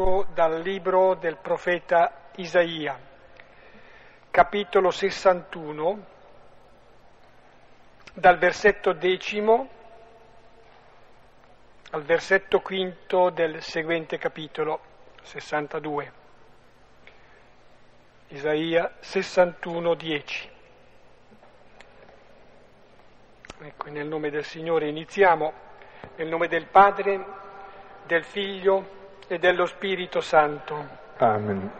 Leggo dal libro del profeta Isaia, capitolo 61, dal versetto decimo al versetto quinto del seguente capitolo 62. Isaia 61, 10. Ecco, nel nome del Signore iniziamo, nel nome del Padre, del Figlio e dello Spirito Santo. Amen.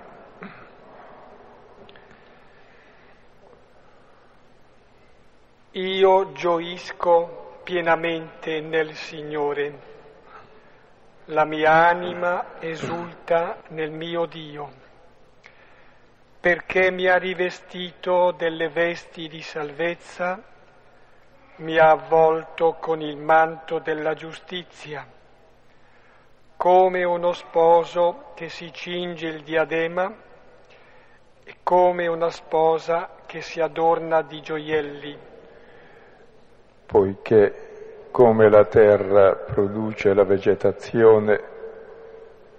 Io gioisco pienamente nel Signore, la mia anima esulta nel mio Dio, perché mi ha rivestito delle vesti di salvezza, mi ha avvolto con il manto della giustizia, come uno sposo che si cinge il diadema e come una sposa che si adorna di gioielli poiché come la terra produce la vegetazione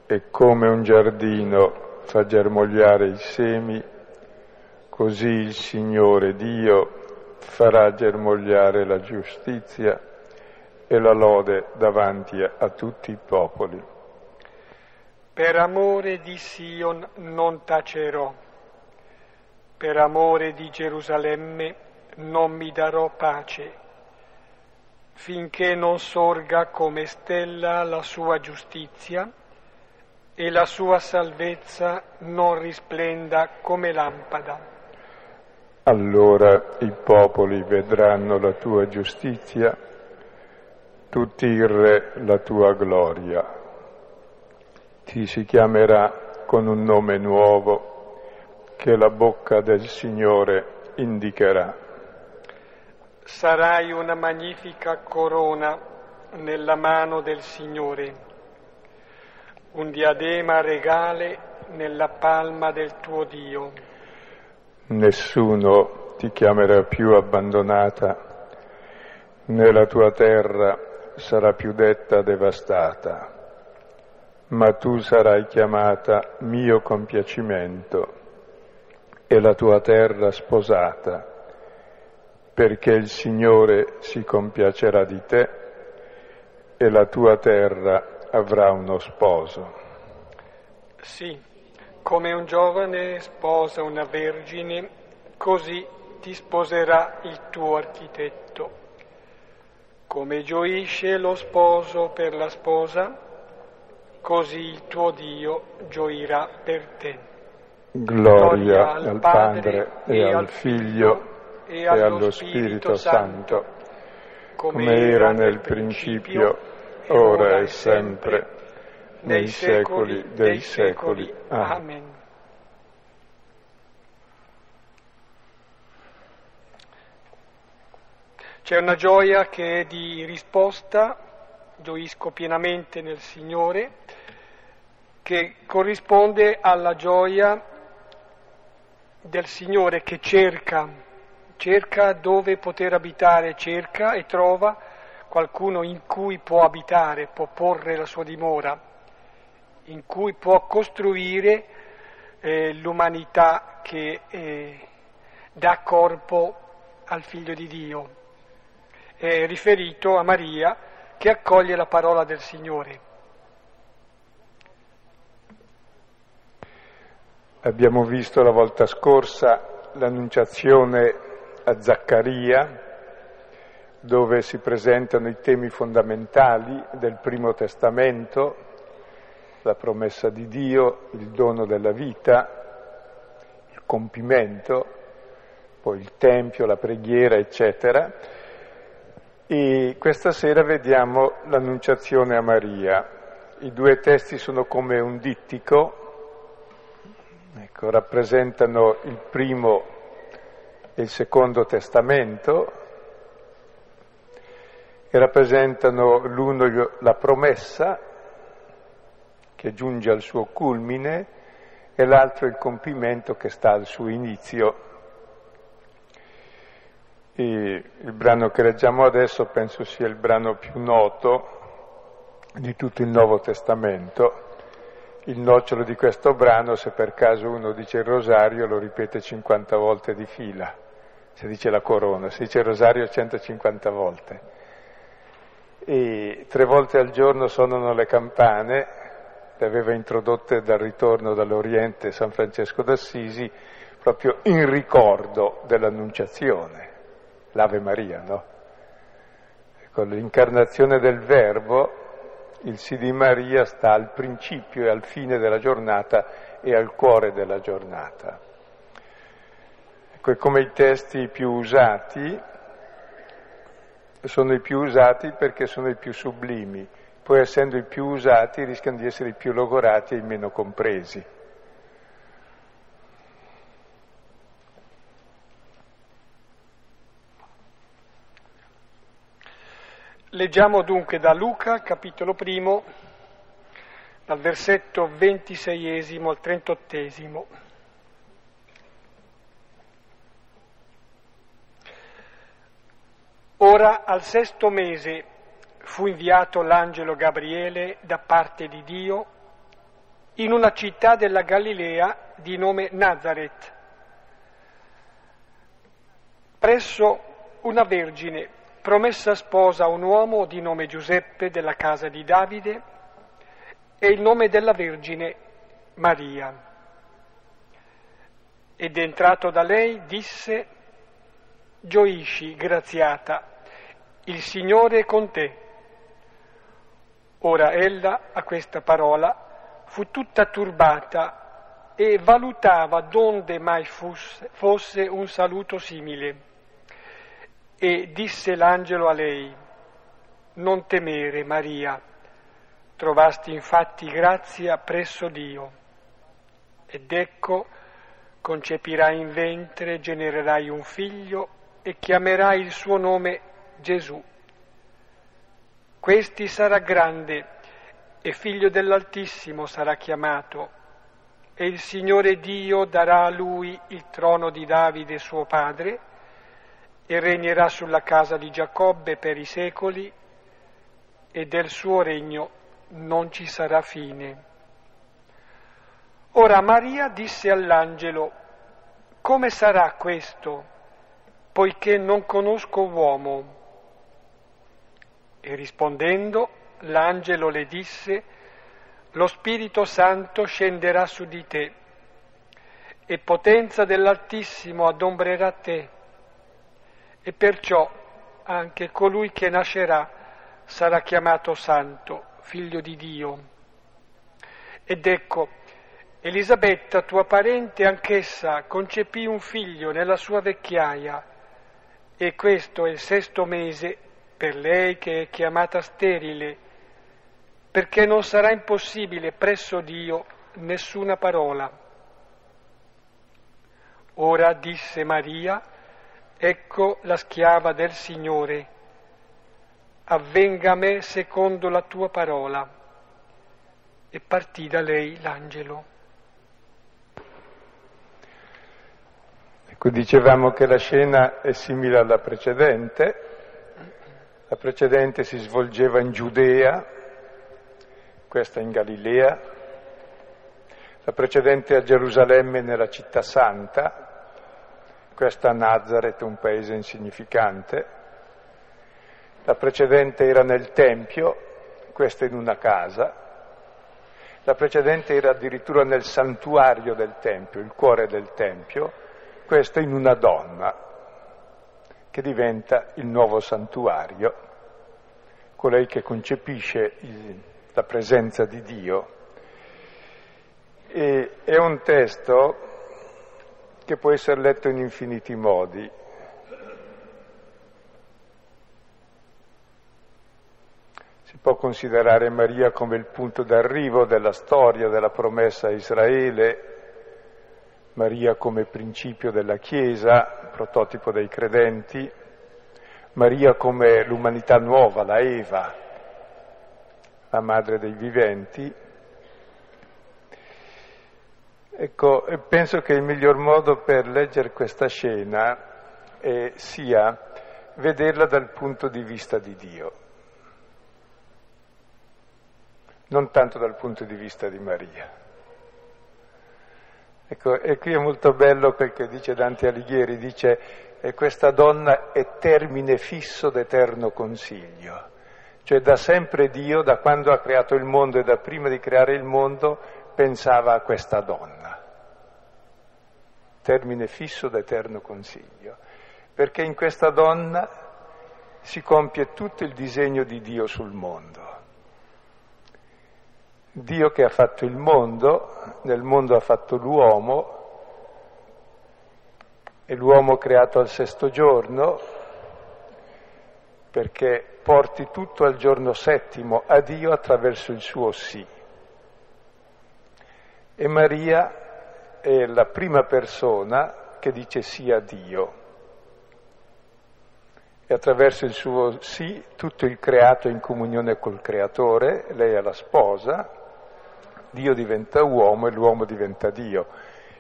e come un giardino fa germogliare i semi, così il Signore Dio farà germogliare la giustizia e la lode davanti a, tutti i popoli. Per amore di Sion non tacerò, per amore di Gerusalemme non mi darò pace finché non sorga come stella la sua giustizia e la sua salvezza non risplenda come lampada. Allora i popoli vedranno la tua giustizia, tutti il re la tua gloria. Ti si chiamerà con un nome nuovo che la bocca del Signore indicherà sarai una magnifica corona nella mano del Signore, un diadema regale nella palma del tuo Dio. Nessuno ti chiamerà più abbandonata, né la tua terra sarà più detta devastata, ma tu sarai chiamata mio compiacimento e la tua terra sposata perché il Signore si compiacerà di te e la tua terra avrà uno sposo. Sì, come un giovane sposa una vergine, così ti sposerà il tuo architetto. Come gioisce lo sposo per la sposa, così il tuo Dio gioirà per te. Gloria, Gloria al Padre e al Figlio e allo Spirito Santo, come era nel principio, ora e sempre, nei secoli dei secoli. Amen. C'è una gioia che è di risposta, gioisco pienamente nel Signore, che corrisponde alla gioia del Signore che cerca cerca dove poter abitare, cerca e trova qualcuno in cui può abitare, può porre la sua dimora, in cui può costruire eh, l'umanità che eh, dà corpo al figlio di Dio. È riferito a Maria che accoglie la parola del Signore. Abbiamo visto la volta scorsa l'annunciazione a Zaccaria, dove si presentano i temi fondamentali del Primo Testamento, la promessa di Dio, il dono della vita, il compimento, poi il Tempio, la preghiera, eccetera. E questa sera vediamo l'Annunciazione a Maria. I due testi sono come un dittico, ecco, rappresentano il primo il Secondo Testamento, che rappresentano l'uno la promessa che giunge al suo culmine e l'altro il compimento che sta al suo inizio. E il brano che leggiamo adesso penso sia il brano più noto di tutto il Nuovo Testamento il nocciolo di questo brano, se per caso uno dice il rosario, lo ripete 50 volte di fila. Se dice la corona, se dice il rosario 150 volte. E tre volte al giorno suonano le campane, le aveva introdotte dal ritorno dall'Oriente San Francesco d'Assisi, proprio in ricordo dell'Annunciazione, l'Ave Maria, no? Con l'incarnazione del Verbo il sì di Maria sta al principio e al fine della giornata e al cuore della giornata. Ecco, come i testi più usati sono i più usati perché sono i più sublimi, poi essendo i più usati rischiano di essere i più logorati e i meno compresi. Leggiamo dunque da Luca, capitolo primo, dal versetto ventiseiesimo al trentottesimo. Ora al sesto mese fu inviato l'angelo Gabriele da parte di Dio in una città della Galilea di nome Nazareth, presso una vergine promessa sposa un uomo di nome Giuseppe della casa di Davide e il nome della Vergine Maria. Ed entrato da lei disse, Gioisci, graziata, il Signore è con te. Ora ella, a questa parola, fu tutta turbata e valutava donde mai fosse, fosse un saluto simile. E disse l'angelo a lei, non temere Maria, trovasti infatti grazia presso Dio. Ed ecco, concepirai in ventre, genererai un figlio e chiamerai il suo nome Gesù. Questi sarà grande e figlio dell'Altissimo sarà chiamato, e il Signore Dio darà a lui il trono di Davide suo padre, e regnerà sulla casa di Giacobbe per i secoli e del suo regno non ci sarà fine. Ora Maria disse all'angelo, come sarà questo, poiché non conosco uomo? E rispondendo, l'angelo le disse, lo Spirito Santo scenderà su di te e potenza dell'Altissimo adombrerà te e perciò anche colui che nascerà sarà chiamato santo, figlio di Dio. Ed ecco, Elisabetta, tua parente, anch'essa concepì un figlio nella sua vecchiaia, e questo è il sesto mese per lei che è chiamata sterile, perché non sarà impossibile presso Dio nessuna parola. Ora disse Maria, Ecco la schiava del Signore, avvenga a me secondo la tua parola. E partì da lei l'angelo. Ecco, dicevamo che la scena è simile alla precedente. La precedente si svolgeva in Giudea, questa in Galilea, la precedente a Gerusalemme nella città santa, questa Nazareth, un paese insignificante, la precedente era nel Tempio, questa in una casa, la precedente era addirittura nel santuario del Tempio, il cuore del Tempio, questa in una donna, che diventa il nuovo santuario, colei che concepisce la presenza di Dio. E è un testo che può essere letto in infiniti modi. Si può considerare Maria come il punto d'arrivo della storia della promessa a Israele, Maria come principio della Chiesa, prototipo dei credenti, Maria come l'umanità nuova, la Eva, la madre dei viventi, Ecco, penso che il miglior modo per leggere questa scena eh, sia vederla dal punto di vista di Dio. non tanto dal punto di vista di Maria. Ecco, e qui è molto bello quel che dice Dante Alighieri, dice e questa donna è termine fisso d'eterno consiglio, cioè da sempre Dio, da quando ha creato il mondo e da prima di creare il mondo, pensava a questa donna. Termine fisso d'eterno consiglio, perché in questa donna si compie tutto il disegno di Dio sul mondo. Dio che ha fatto il mondo, nel mondo ha fatto l'uomo, e l'uomo creato al sesto giorno, perché porti tutto al giorno settimo a Dio attraverso il suo sì. E Maria è la prima persona che dice sì a Dio. E attraverso il suo sì tutto il creato è in comunione col creatore, lei è la sposa, Dio diventa uomo e l'uomo diventa Dio.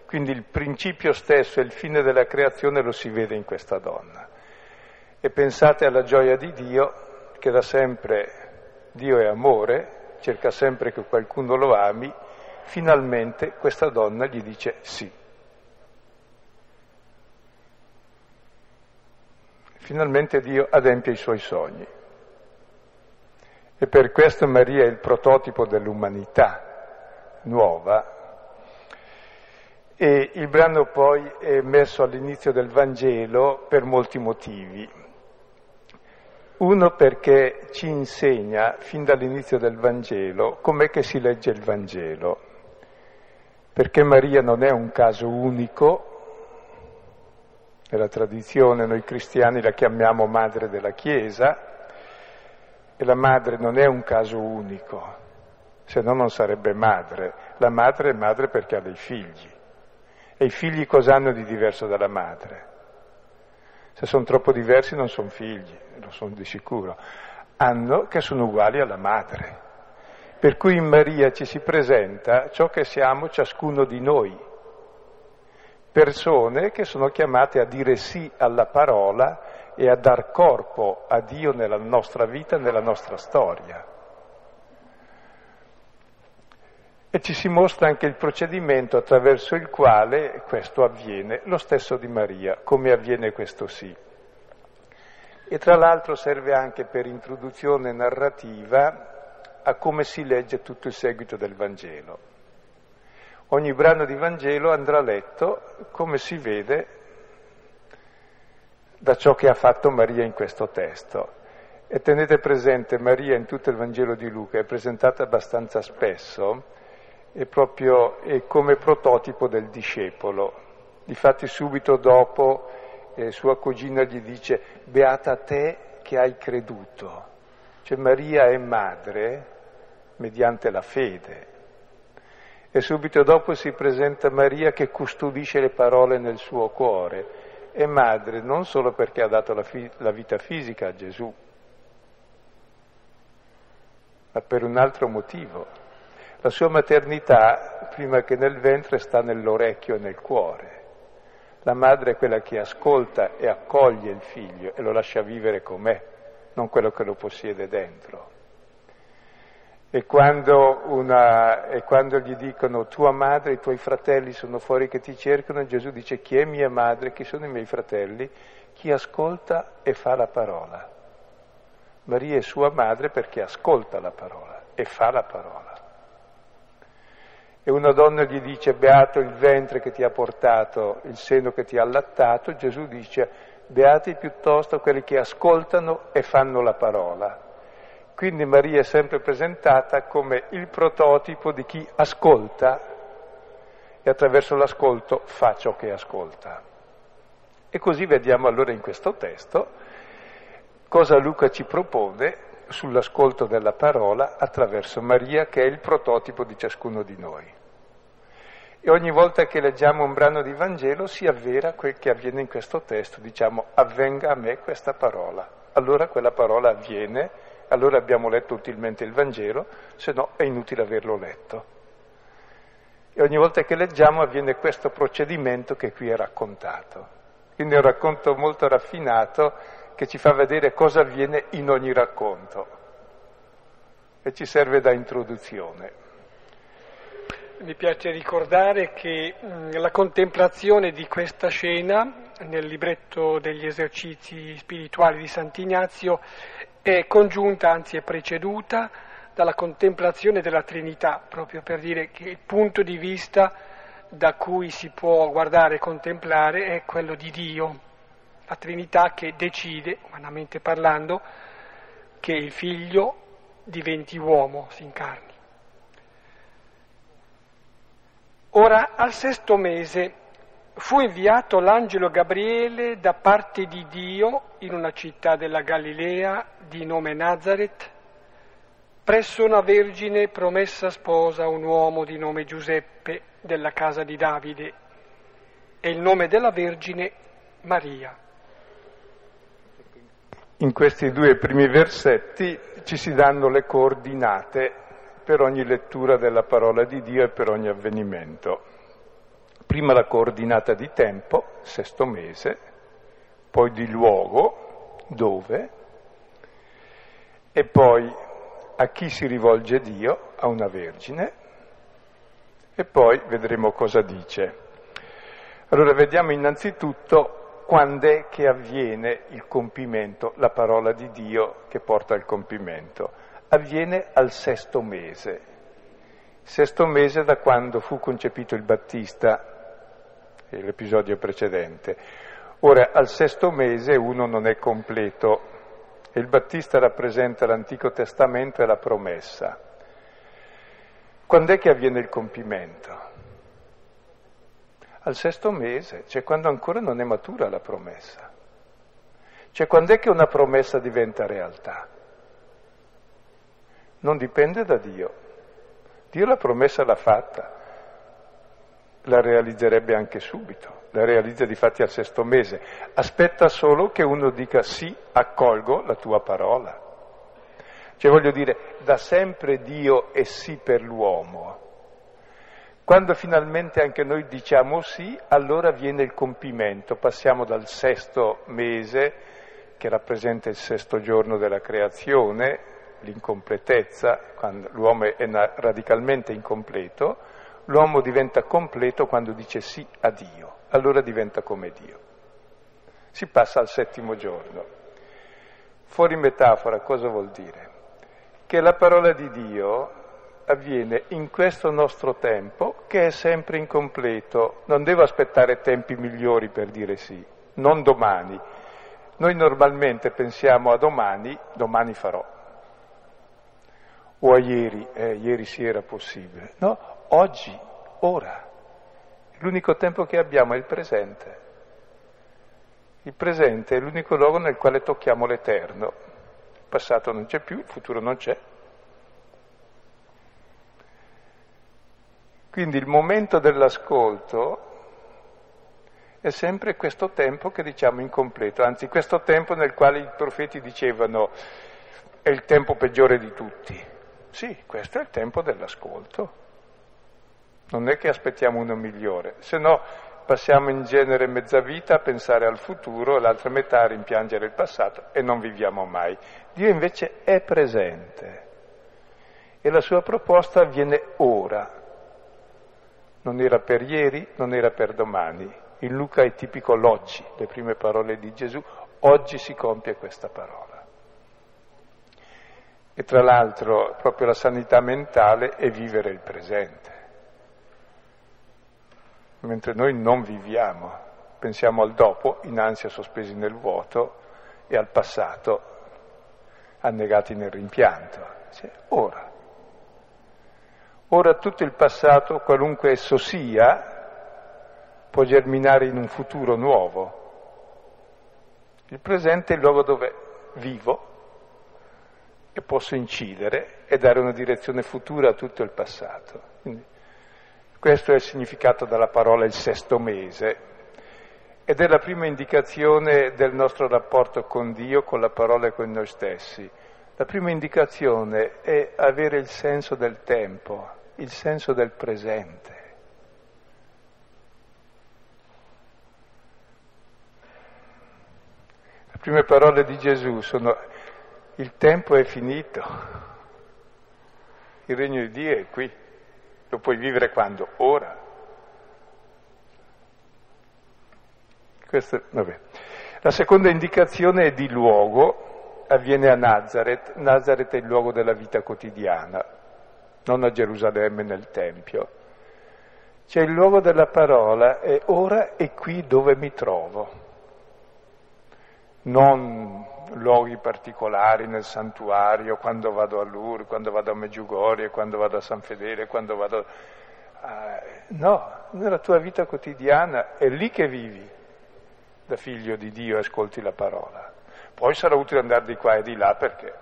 Quindi il principio stesso e il fine della creazione lo si vede in questa donna. E pensate alla gioia di Dio, che da sempre Dio è amore, cerca sempre che qualcuno lo ami, finalmente questa donna gli dice sì. Finalmente Dio adempie i suoi sogni. E per questo Maria è il prototipo dell'umanità, nuova e il brano poi è messo all'inizio del Vangelo per molti motivi. Uno perché ci insegna fin dall'inizio del Vangelo com'è che si legge il Vangelo, perché Maria non è un caso unico, nella tradizione noi cristiani la chiamiamo madre della Chiesa e la madre non è un caso unico, se no non sarebbe madre. La madre è madre perché ha dei figli. E i figli cosa hanno di diverso dalla madre? Se sono troppo diversi non sono figli, lo sono di sicuro. Hanno che sono uguali alla madre. Per cui in Maria ci si presenta ciò che siamo ciascuno di noi. Persone che sono chiamate a dire sì alla parola e a dar corpo a Dio nella nostra vita, nella nostra storia. E ci si mostra anche il procedimento attraverso il quale questo avviene, lo stesso di Maria, come avviene questo sì. E tra l'altro serve anche per introduzione narrativa a come si legge tutto il seguito del Vangelo. Ogni brano di Vangelo andrà letto come si vede da ciò che ha fatto Maria in questo testo. E tenete presente, Maria in tutto il Vangelo di Luca è presentata abbastanza spesso, è proprio è come prototipo del discepolo. Difatti subito dopo eh, sua cugina gli dice beata te che hai creduto. Cioè Maria è madre mediante la fede. E subito dopo si presenta Maria che custodisce le parole nel suo cuore. È madre non solo perché ha dato la, fi- la vita fisica a Gesù, ma per un altro motivo la sua maternità, prima che nel ventre, sta nell'orecchio e nel cuore. La madre è quella che ascolta e accoglie il figlio e lo lascia vivere com'è, non quello che lo possiede dentro. E quando, una, e quando, gli dicono tua madre i tuoi fratelli sono fuori che ti cercano, Gesù dice chi è mia madre, chi sono i miei fratelli? Chi ascolta e fa la parola. Maria è sua madre perché ascolta la parola e fa la parola e una donna gli dice beato il ventre che ti ha portato, il seno che ti ha allattato, Gesù dice beati piuttosto quelli che ascoltano e fanno la parola. Quindi Maria è sempre presentata come il prototipo di chi ascolta e attraverso l'ascolto fa ciò che ascolta. E così vediamo allora in questo testo cosa Luca ci propone sull'ascolto della parola attraverso Maria che è il prototipo di ciascuno di noi. E ogni volta che leggiamo un brano di Vangelo si avvera quel che avviene in questo testo, diciamo avvenga a me questa parola. Allora quella parola avviene, allora abbiamo letto utilmente il Vangelo, se no è inutile averlo letto. E ogni volta che leggiamo avviene questo procedimento che qui è raccontato. Quindi è un racconto molto raffinato che ci fa vedere cosa avviene in ogni racconto. e ci serve da introduzione. Mi piace ricordare che mh, la contemplazione di questa scena nel libretto degli esercizi spirituali di Sant'Ignazio è congiunta, anzi è preceduta dalla contemplazione della Trinità, proprio per dire che il punto di vista da cui si può guardare e contemplare è quello di Dio, la Trinità che decide, umanamente parlando, che il figlio diventi uomo, si incarni. Ora, al sesto mese, fu inviato l'angelo Gabriele da parte di Dio in una città della Galilea di nome Nazareth, presso una vergine promessa sposa a un uomo di nome Giuseppe della casa di Davide e il nome della vergine Maria. In questi due primi versetti ci si danno le coordinate per ogni lettura della parola di Dio e per ogni avvenimento. Prima la coordinata di tempo, sesto mese, poi di luogo, dove, e poi a chi si rivolge Dio, a una vergine, e poi vedremo cosa dice. Allora vediamo innanzitutto quando è che avviene il compimento, la parola di Dio che porta al compimento avviene al sesto mese. Sesto mese da quando fu concepito il Battista, l'episodio precedente. Ora, al sesto mese uno non è completo e il Battista rappresenta l'Antico Testamento e la promessa. Quando è che avviene il compimento? Al sesto mese, cioè quando ancora non è matura la promessa. Cioè quando è che una promessa diventa realtà? non dipende da Dio. Dio la promessa l'ha fatta, la realizzerebbe anche subito, la realizza di fatti al sesto mese. Aspetta solo che uno dica sì, accolgo la tua parola. Cioè voglio dire, da sempre Dio è sì per l'uomo. Quando finalmente anche noi diciamo sì, allora viene il compimento, passiamo dal sesto mese, che rappresenta il sesto giorno della creazione, l'incompletezza, quando l'uomo è radicalmente incompleto, l'uomo diventa completo quando dice sì a Dio, allora diventa come Dio. Si passa al settimo giorno. Fuori metafora cosa vuol dire? Che la parola di Dio avviene in questo nostro tempo che è sempre incompleto, non devo aspettare tempi migliori per dire sì, non domani. Noi normalmente pensiamo a domani, domani farò o a ieri, eh, ieri sì era possibile. No, oggi, ora. L'unico tempo che abbiamo è il presente. Il presente è l'unico luogo nel quale tocchiamo l'eterno. Il passato non c'è più, il futuro non c'è. Quindi il momento dell'ascolto è sempre questo tempo che diciamo incompleto, anzi questo tempo nel quale i profeti dicevano è il tempo peggiore di tutti. Sì, questo è il tempo dell'ascolto. Non è che aspettiamo uno migliore, se no passiamo in genere mezza vita a pensare al futuro e l'altra metà a rimpiangere il passato e non viviamo mai. Dio invece è presente e la sua proposta avviene ora. Non era per ieri, non era per domani. In Luca è tipico l'oggi, le prime parole di Gesù, oggi si compie questa parola. E tra l'altro proprio la sanità mentale è vivere il presente, mentre noi non viviamo, pensiamo al dopo in ansia sospesi nel vuoto e al passato annegati nel rimpianto. Cioè, ora. Ora tutto il passato, qualunque esso sia, può germinare in un futuro nuovo. Il presente è il luogo dove vivo e posso incidere e dare una direzione futura a tutto il passato. Quindi, questo è il significato della parola il sesto mese ed è la prima indicazione del nostro rapporto con Dio, con la parola e con noi stessi. La prima indicazione è avere il senso del tempo, il senso del presente. Le prime parole di Gesù sono il tempo è finito. Il regno di Dio è qui. Lo puoi vivere quando? Ora. Questo, La seconda indicazione è di luogo, avviene a Nazareth. Nazareth è il luogo della vita quotidiana, non a Gerusalemme nel Tempio. C'è il luogo della parola e ora è qui dove mi trovo. Non luoghi particolari nel santuario, quando vado a Lourdes, quando vado a Meggiugorie, quando vado a San Fedele, quando vado... Uh, no, nella tua vita quotidiana è lì che vivi, da figlio di Dio, ascolti la parola. Poi sarà utile andare di qua e di là perché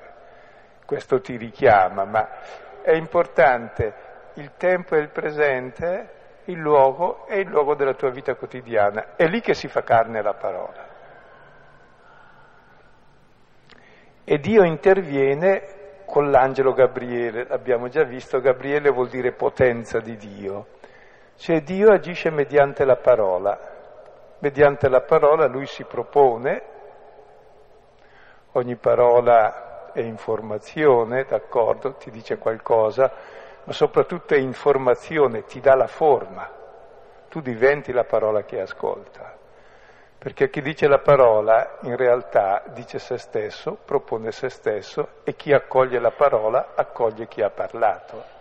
questo ti richiama, ma è importante il tempo e il presente, il luogo e il luogo della tua vita quotidiana. È lì che si fa carne la parola. E Dio interviene con l'angelo Gabriele, l'abbiamo già visto, Gabriele vuol dire potenza di Dio, cioè Dio agisce mediante la parola, mediante la parola lui si propone, ogni parola è informazione, d'accordo, ti dice qualcosa, ma soprattutto è informazione, ti dà la forma, tu diventi la parola che ascolta. Perché chi dice la parola in realtà dice se stesso, propone se stesso e chi accoglie la parola accoglie chi ha parlato.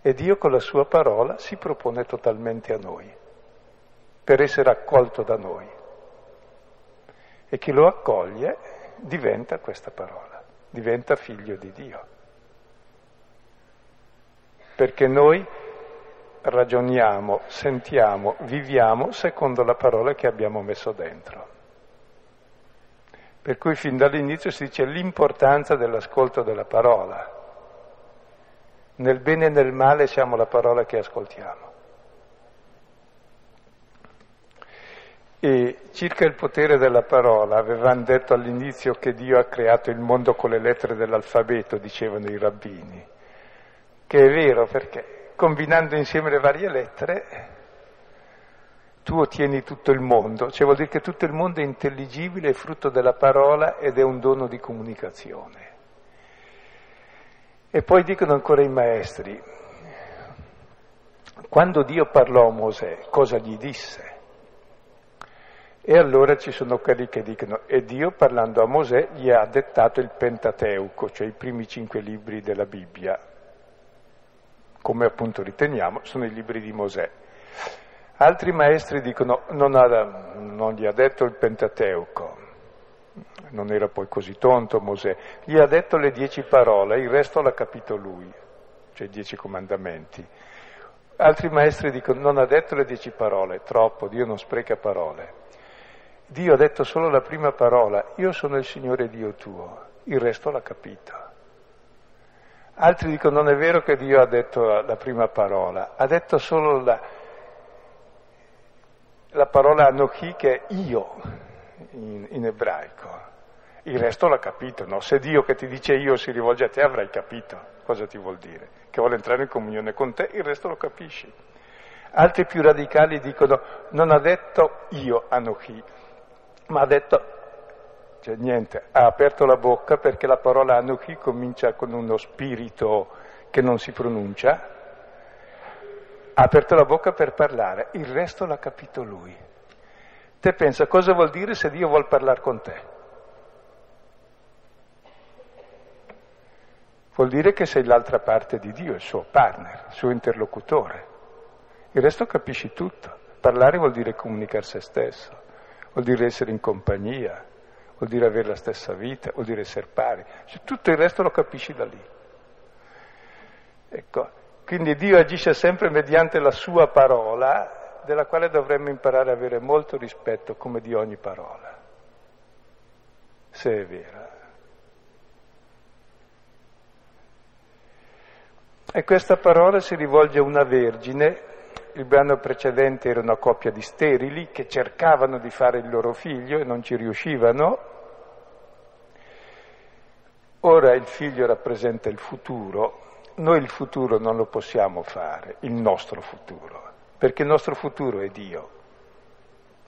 E Dio con la sua parola si propone totalmente a noi, per essere accolto da noi. E chi lo accoglie diventa questa parola, diventa figlio di Dio. Perché noi ragioniamo, sentiamo, viviamo secondo la parola che abbiamo messo dentro. Per cui fin dall'inizio si dice l'importanza dell'ascolto della parola. Nel bene e nel male siamo la parola che ascoltiamo. E circa il potere della parola, avevano detto all'inizio che Dio ha creato il mondo con le lettere dell'alfabeto, dicevano i rabbini, che è vero perché combinando insieme le varie lettere, tu ottieni tutto il mondo, cioè vuol dire che tutto il mondo è intelligibile, è frutto della parola ed è un dono di comunicazione. E poi dicono ancora i maestri, quando Dio parlò a Mosè, cosa gli disse? E allora ci sono quelli che dicono, e Dio parlando a Mosè gli ha dettato il Pentateuco, cioè i primi cinque libri della Bibbia, come appunto riteniamo, sono i libri di Mosè. Altri maestri dicono non, ha, non gli ha detto il Pentateuco, non era poi così tonto Mosè, gli ha detto le dieci parole, il resto l'ha capito lui, cioè i dieci comandamenti. Altri maestri dicono non ha detto le dieci parole, troppo, Dio non spreca parole. Dio ha detto solo la prima parola, io sono il Signore Dio tuo, il resto l'ha capito. Altri dicono non è vero che Dio ha detto la prima parola, ha detto solo la, la parola Anochi che è io in, in, ebraico. Il resto l'ha capito, no? Se Dio che ti dice io si rivolge a te avrai capito cosa ti vuol dire, che vuole entrare in comunione con te, il resto lo capisci. Altri più radicali dicono non ha detto io Anochi, ma ha detto cioè niente, ha aperto la bocca perché la parola Anuki comincia con uno spirito che non si pronuncia, ha aperto la bocca per parlare, il resto l'ha capito lui. Te pensa cosa vuol dire se Dio vuol parlare con te? Vuol dire che sei l'altra parte di Dio, il suo partner, il suo interlocutore. Il resto capisci tutto. Parlare vuol dire comunicare se stesso, vuol dire essere in compagnia, vuol dire avere la stessa vita, vuol dire essere pari, cioè, tutto il resto lo capisci da lì. Ecco, quindi Dio agisce sempre mediante la sua parola, della quale dovremmo imparare ad avere molto rispetto come di ogni parola, se è vera. E questa parola si rivolge a una vergine il brano precedente era una coppia di sterili che cercavano di fare il loro figlio e non ci riuscivano. Ora il figlio rappresenta il futuro, noi il futuro non lo possiamo fare, il nostro futuro, perché il nostro futuro è Dio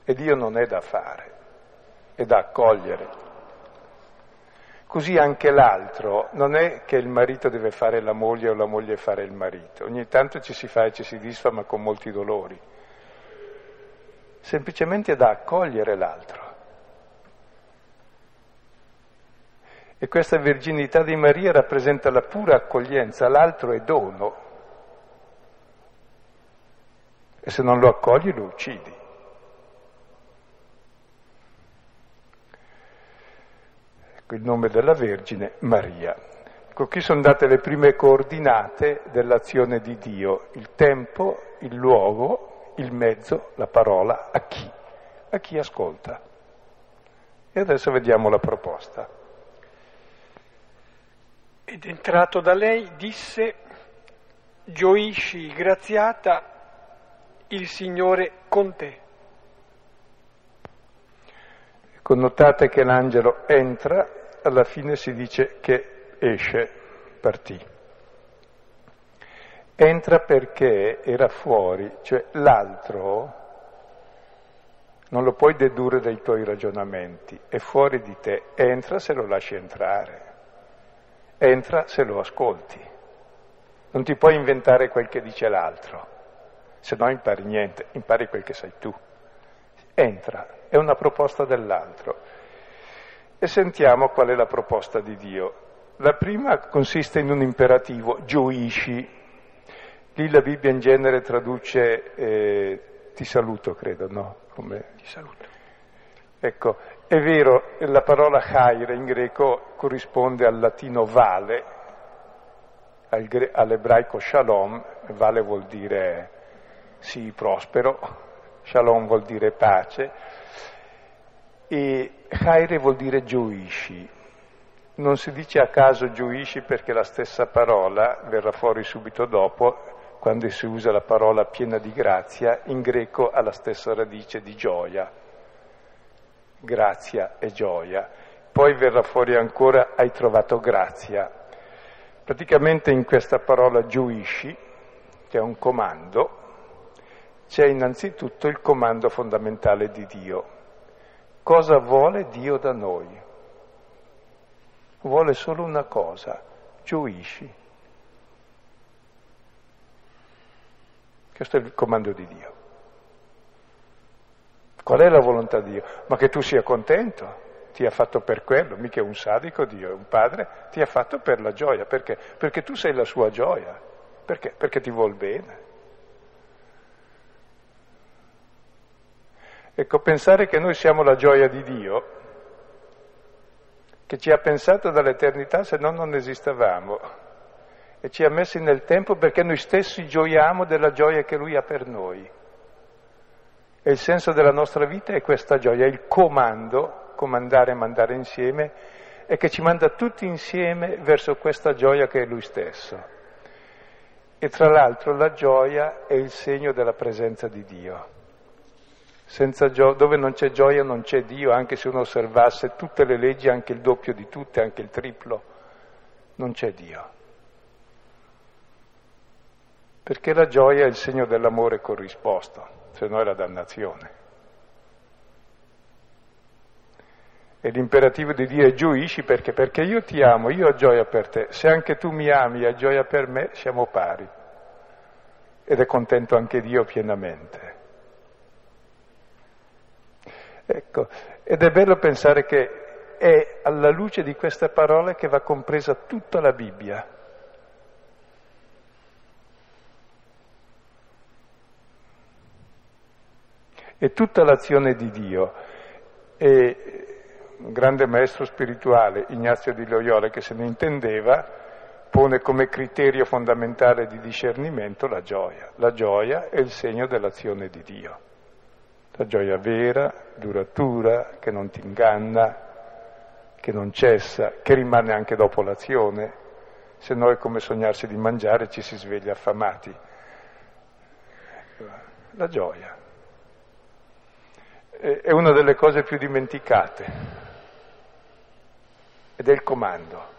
e Dio non è da fare, è da accogliere. Così anche l'altro, non è che il marito deve fare la moglie o la moglie fare il marito, ogni tanto ci si fa e ci si disfa ma con molti dolori, semplicemente è da accogliere l'altro. E questa virginità di Maria rappresenta la pura accoglienza, l'altro è dono. E se non lo accogli lo uccidi. Ecco il nome della Vergine, Maria. Ecco, qui sono date le prime coordinate dell'azione di Dio, il tempo, il luogo, il mezzo, la parola, a chi? A chi ascolta. E adesso vediamo la proposta. Ed entrato da lei disse, gioisci graziata il Signore con te. Connotate che l'angelo entra, alla fine si dice che esce, partì. Entra perché era fuori, cioè l'altro non lo puoi dedurre dai tuoi ragionamenti, è fuori di te, entra se lo lasci entrare entra se lo ascolti. Non ti puoi inventare quel che dice l'altro, se no impari niente, impari quel che sai tu. Entra, è una proposta dell'altro. E sentiamo qual è la proposta di Dio. La prima consiste in un imperativo, gioisci. Lì la Bibbia in genere traduce eh, ti saluto, credo, no? Come... Ti saluto. Ecco, è vero, la parola chaire in greco corrisponde al latino vale, all'ebraico shalom, vale vuol dire sì, prospero, shalom vuol dire pace, e chaire vuol dire gioisci. Non si dice a caso gioisci perché la stessa parola verrà fuori subito dopo, quando si usa la parola piena di grazia, in greco ha la stessa radice di gioia grazia e gioia. Poi verrà fuori ancora hai trovato grazia. Praticamente in questa parola giuisci, che è un comando, c'è innanzitutto il comando fondamentale di Dio. Cosa vuole Dio da noi? Vuole solo una cosa, giuisci. Questo è il comando di Dio. Qual è la volontà di Dio? Ma che tu sia contento, ti ha fatto per quello, mica è un sadico Dio, è un padre, ti ha fatto per la gioia, perché? Perché tu sei la sua gioia, perché? Perché ti vuol bene. Ecco, pensare che noi siamo la gioia di Dio, che ci ha pensato dall'eternità se no non esistevamo e ci ha messi nel tempo perché noi stessi gioiamo della gioia che Lui ha per noi. E il senso della nostra vita è questa gioia, il comando, comandare e mandare insieme, e che ci manda tutti insieme verso questa gioia che è Lui stesso. E tra l'altro la gioia è il segno della presenza di Dio. Gio- dove non c'è gioia non c'è Dio, anche se uno osservasse tutte le leggi, anche il doppio di tutte, anche il triplo, non c'è Dio. Perché la gioia è il segno dell'amore corrisposto se no è la dannazione. E l'imperativo di Dio è gioisci perché? Perché io ti amo, io ho gioia per te. Se anche tu mi ami e hai gioia per me, siamo pari. Ed è contento anche Dio pienamente. Ecco, ed è bello pensare che è alla luce di queste parole che va compresa tutta la Bibbia. E tutta l'azione di Dio. E un grande maestro spirituale, Ignazio di Loyola, che se ne intendeva, pone come criterio fondamentale di discernimento la gioia. La gioia è il segno dell'azione di Dio. La gioia vera, duratura, che non ti inganna, che non cessa, che rimane anche dopo l'azione, se no è come sognarsi di mangiare e ci si sveglia affamati. La gioia è una delle cose più dimenticate ed è il comando.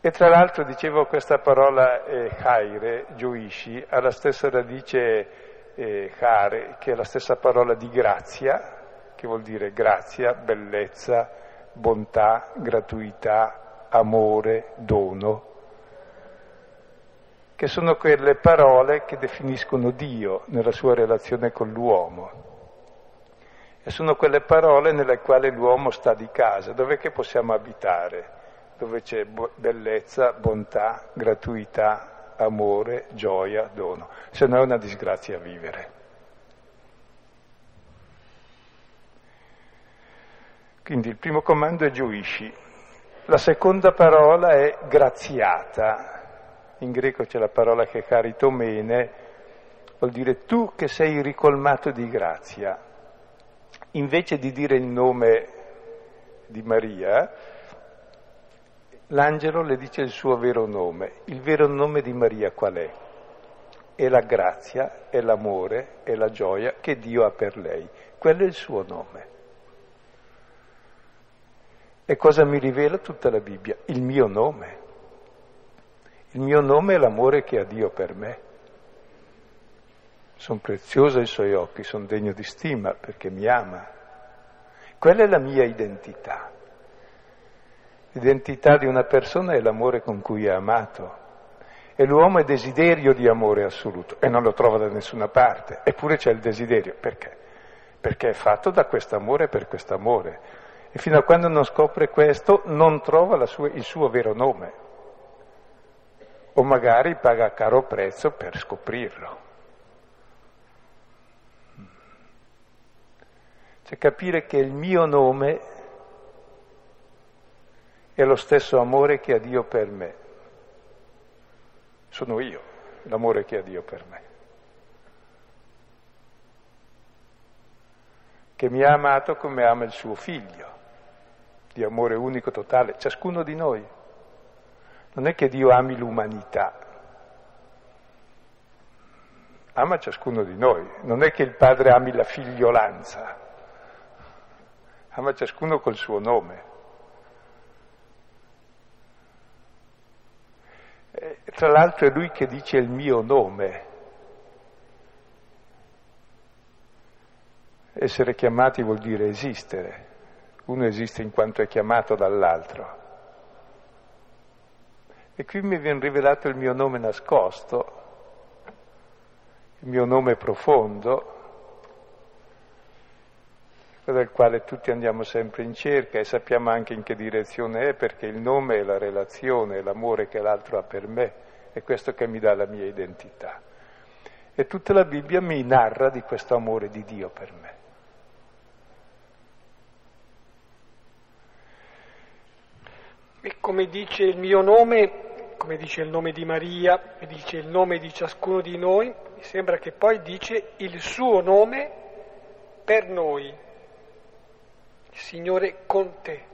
E tra l'altro dicevo questa parola eh, chaire, gioisci, ha la stessa radice eh, chare, che è la stessa parola di grazia, che vuol dire grazia, bellezza, bontà, gratuità, amore, dono, che sono quelle parole che definiscono Dio nella sua relazione con l'uomo. E sono quelle parole nelle quali l'uomo sta di casa, dove che possiamo abitare, dove c'è bellezza, bontà, gratuità, amore, gioia, dono. Se no è una disgrazia vivere. Quindi il primo comando è gioisci. La seconda parola è graziata. In greco c'è la parola che caritomene, vuol dire tu che sei ricolmato di grazia. Invece di dire il nome di Maria, l'angelo le dice il suo vero nome. Il vero nome di Maria qual è? È la grazia, è l'amore, è la gioia che Dio ha per lei. Quello è il suo nome. E cosa mi rivela tutta la Bibbia? Il mio nome. Il mio nome è l'amore che ha Dio per me. Sono prezioso ai suoi occhi, sono degno di stima perché mi ama. Quella è la mia identità. L'identità di una persona è l'amore con cui è amato. E l'uomo è desiderio di amore assoluto e non lo trova da nessuna parte. Eppure c'è il desiderio. Perché? Perché è fatto da quest'amore per quest'amore e fino a quando non scopre questo non trova sua, il suo vero nome o magari paga caro prezzo per scoprirlo. Cioè capire che il mio nome è lo stesso amore che ha Dio per me. Sono io, l'amore che ha Dio per me. Che mi ha amato come ama il suo figlio di amore unico totale, ciascuno di noi. Non è che Dio ami l'umanità, ama ciascuno di noi, non è che il padre ami la figliolanza, ama ciascuno col suo nome. E, tra l'altro è lui che dice il mio nome. Essere chiamati vuol dire esistere. Uno esiste in quanto è chiamato dall'altro. E qui mi viene rivelato il mio nome nascosto, il mio nome profondo, del quale tutti andiamo sempre in cerca e sappiamo anche in che direzione è, perché il nome è la relazione, è l'amore che l'altro ha per me, è questo che mi dà la mia identità. E tutta la Bibbia mi narra di questo amore di Dio per me. E come dice il mio nome, come dice il nome di Maria e dice il nome di ciascuno di noi, mi sembra che poi dice il suo nome per noi, il Signore con te.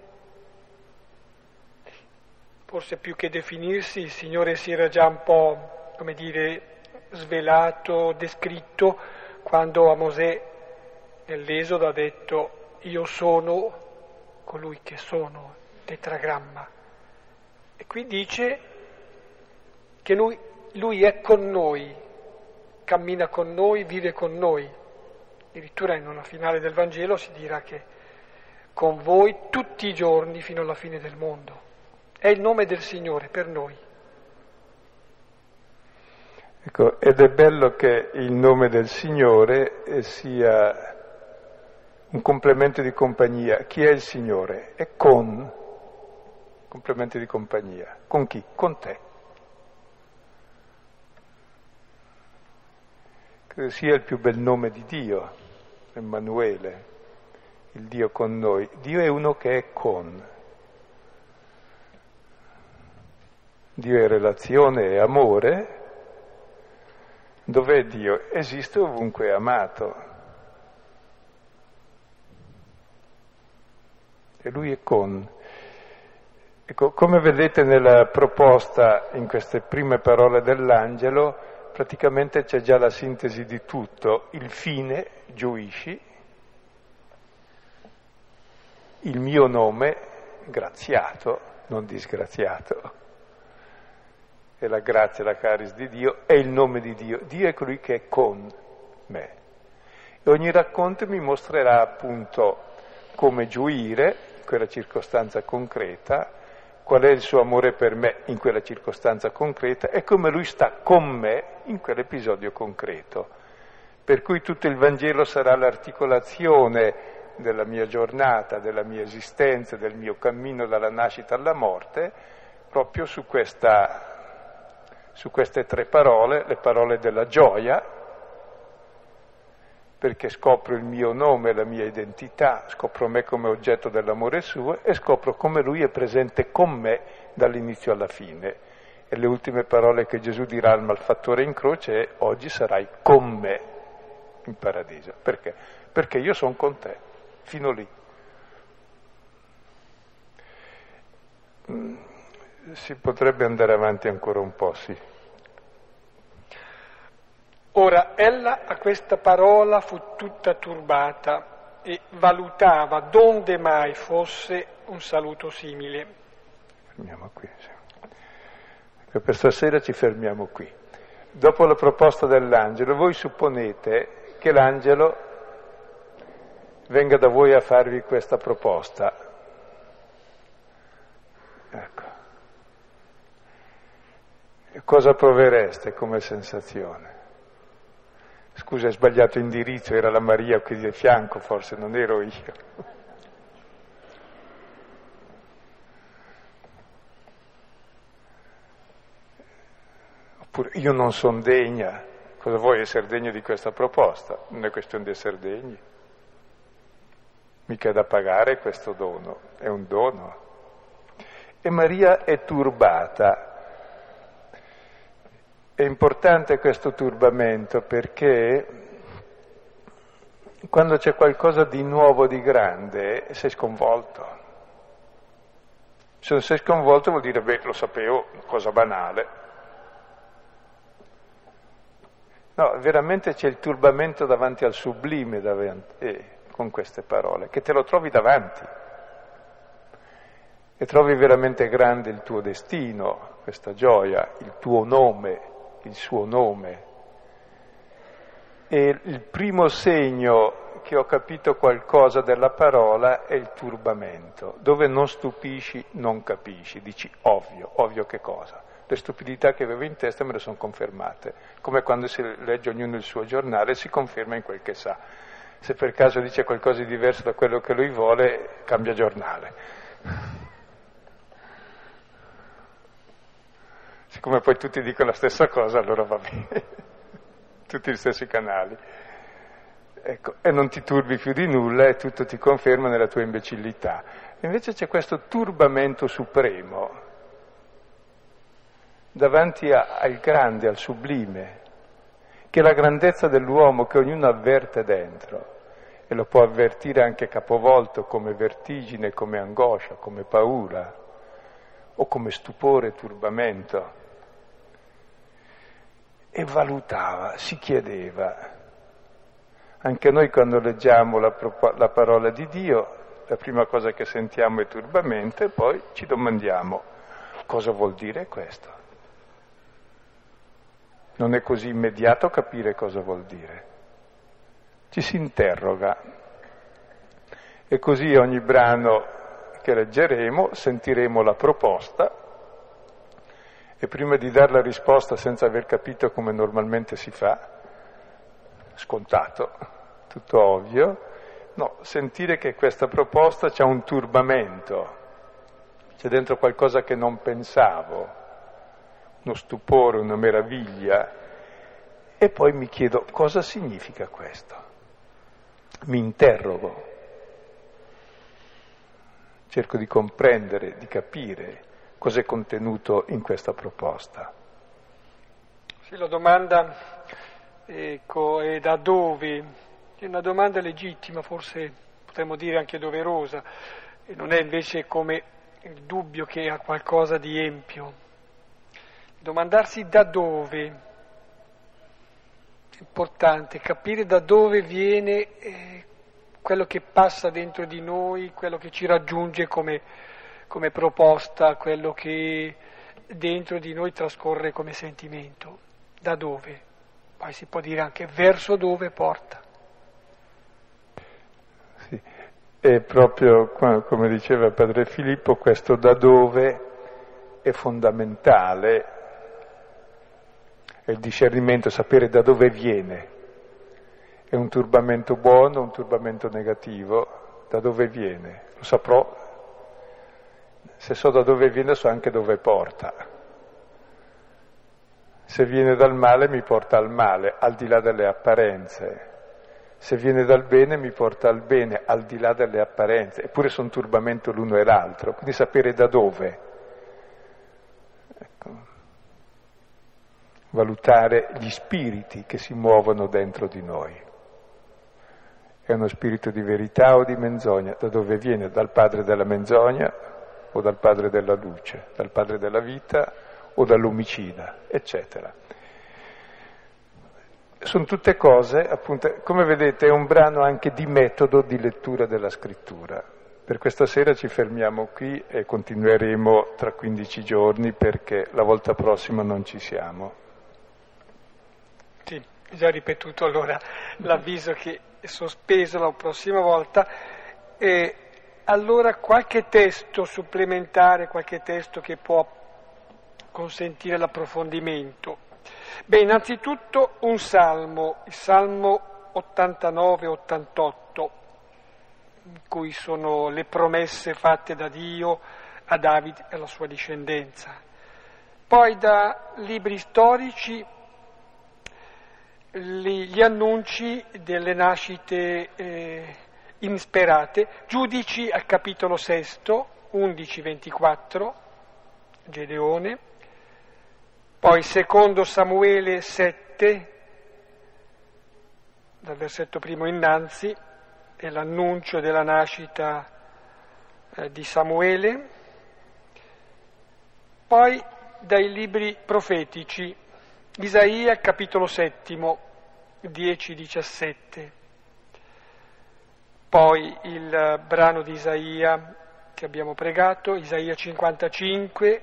Forse più che definirsi, il Signore si era già un po', come dire, svelato, descritto, quando a Mosè nell'Esodo ha detto io sono colui che sono, tetragramma. E qui dice che lui, lui è con noi, cammina con noi, vive con noi. Addirittura in una finale del Vangelo si dirà che con voi tutti i giorni fino alla fine del mondo. È il nome del Signore per noi. Ecco, ed è bello che il nome del Signore sia un complemento di compagnia. Chi è il Signore? È con complementi di compagnia. Con chi? Con te. Credo sia il più bel nome di Dio, Emanuele, il Dio con noi. Dio è uno che è con. Dio è relazione e amore. Dov'è Dio? Esiste ovunque amato. E lui è con. Ecco, come vedete nella proposta, in queste prime parole dell'angelo, praticamente c'è già la sintesi di tutto. Il fine, giuisci, il mio nome, graziato, non disgraziato, è la grazia, la caris di Dio, è il nome di Dio. Dio è colui che è con me. E ogni racconto mi mostrerà appunto come gioire, quella circostanza concreta, qual è il suo amore per me in quella circostanza concreta e come lui sta con me in quell'episodio concreto. Per cui tutto il Vangelo sarà l'articolazione della mia giornata, della mia esistenza, del mio cammino dalla nascita alla morte, proprio su, questa, su queste tre parole, le parole della gioia, perché scopro il mio nome, la mia identità, scopro me come oggetto dell'amore suo e scopro come lui è presente con me dall'inizio alla fine. E le ultime parole che Gesù dirà al malfattore in croce è oggi sarai con me in paradiso. Perché? Perché io sono con te, fino lì. Mm, si potrebbe andare avanti ancora un po', sì. Ora, ella a questa parola fu tutta turbata e valutava donde mai fosse un saluto simile. Fermiamo qui, sì. Ecco, per stasera ci fermiamo qui. Dopo la proposta dell'angelo, voi supponete che l'angelo venga da voi a farvi questa proposta. Ecco. Cosa provereste come sensazione? Scusa, hai sbagliato indirizzo, era la Maria qui di fianco, forse non ero io. Oppure io non sono degna, cosa vuoi essere degno di questa proposta? Non è questione di essere degni. Mica da pagare questo dono, è un dono. E Maria è turbata è importante questo turbamento perché quando c'è qualcosa di nuovo, di grande, sei sconvolto. Se non sei sconvolto vuol dire, beh, lo sapevo, cosa banale. No, veramente c'è il turbamento davanti al sublime davanti, eh, con queste parole, che te lo trovi davanti e trovi veramente grande il tuo destino, questa gioia, il tuo nome, il suo nome. E il primo segno che ho capito qualcosa della parola è il turbamento, dove non stupisci, non capisci, dici ovvio, ovvio che cosa? Le stupidità che avevo in testa me le sono confermate, come quando si legge ognuno il suo giornale si conferma in quel che sa. Se per caso dice qualcosa di diverso da quello che lui vuole, cambia giornale. Siccome poi tutti dicono la stessa cosa, allora va bene, tutti gli stessi canali. Ecco, e non ti turbi più di nulla e tutto ti conferma nella tua imbecillità. Invece c'è questo turbamento supremo davanti a, al grande, al sublime, che la grandezza dell'uomo che ognuno avverte dentro e lo può avvertire anche capovolto come vertigine, come angoscia, come paura o come stupore, turbamento. E valutava, si chiedeva. Anche noi quando leggiamo la, la parola di Dio, la prima cosa che sentiamo è turbamento e poi ci domandiamo cosa vuol dire questo. Non è così immediato capire cosa vuol dire. Ci si interroga. E così ogni brano che leggeremo sentiremo la proposta e prima di dare la risposta senza aver capito come normalmente si fa, scontato, tutto ovvio, no, sentire che questa proposta c'ha un turbamento, c'è dentro qualcosa che non pensavo, uno stupore, una meraviglia, e poi mi chiedo cosa significa questo. Mi interrogo, cerco di comprendere, di capire cos'è contenuto in questa proposta. Sì, la domanda ecco, è da dove? È una domanda legittima, forse potremmo dire anche doverosa, e non è invece come il dubbio che ha qualcosa di empio. Domandarsi da dove, è importante capire da dove viene eh, quello che passa dentro di noi, quello che ci raggiunge come, come proposta, quello che dentro di noi trascorre come sentimento. Da dove? Poi si può dire anche verso dove porta. Sì. E proprio come diceva Padre Filippo, questo da dove è fondamentale, è il discernimento, sapere da dove viene. È un turbamento buono, un turbamento negativo, da dove viene? Lo saprò, se so da dove viene so anche dove porta. Se viene dal male mi porta al male, al di là delle apparenze. Se viene dal bene mi porta al bene, al di là delle apparenze, eppure sono turbamento l'uno e l'altro, quindi sapere da dove. Ecco. Valutare gli spiriti che si muovono dentro di noi. È uno spirito di verità o di menzogna? Da dove viene? Dal padre della menzogna o dal padre della luce? Dal padre della vita o dall'omicida? Eccetera sono tutte cose, appunto, come vedete è un brano anche di metodo di lettura della scrittura. Per questa sera ci fermiamo qui e continueremo tra 15 giorni perché la volta prossima non ci siamo. Sì, già ripetuto allora l'avviso che è sospeso la prossima volta. E allora qualche testo supplementare, qualche testo che può consentire l'approfondimento. Beh, innanzitutto un salmo, il salmo 89-88, in cui sono le promesse fatte da Dio a Davide e alla sua discendenza. Poi da libri storici gli annunci delle nascite eh, insperate, giudici al capitolo sesto, 11-24, Gedeone, poi secondo Samuele 7, dal versetto primo innanzi, è l'annuncio della nascita eh, di Samuele. Poi dai libri profetici, Isaia capitolo settimo, 10-17. Poi il brano di Isaia che abbiamo pregato, Isaia 55,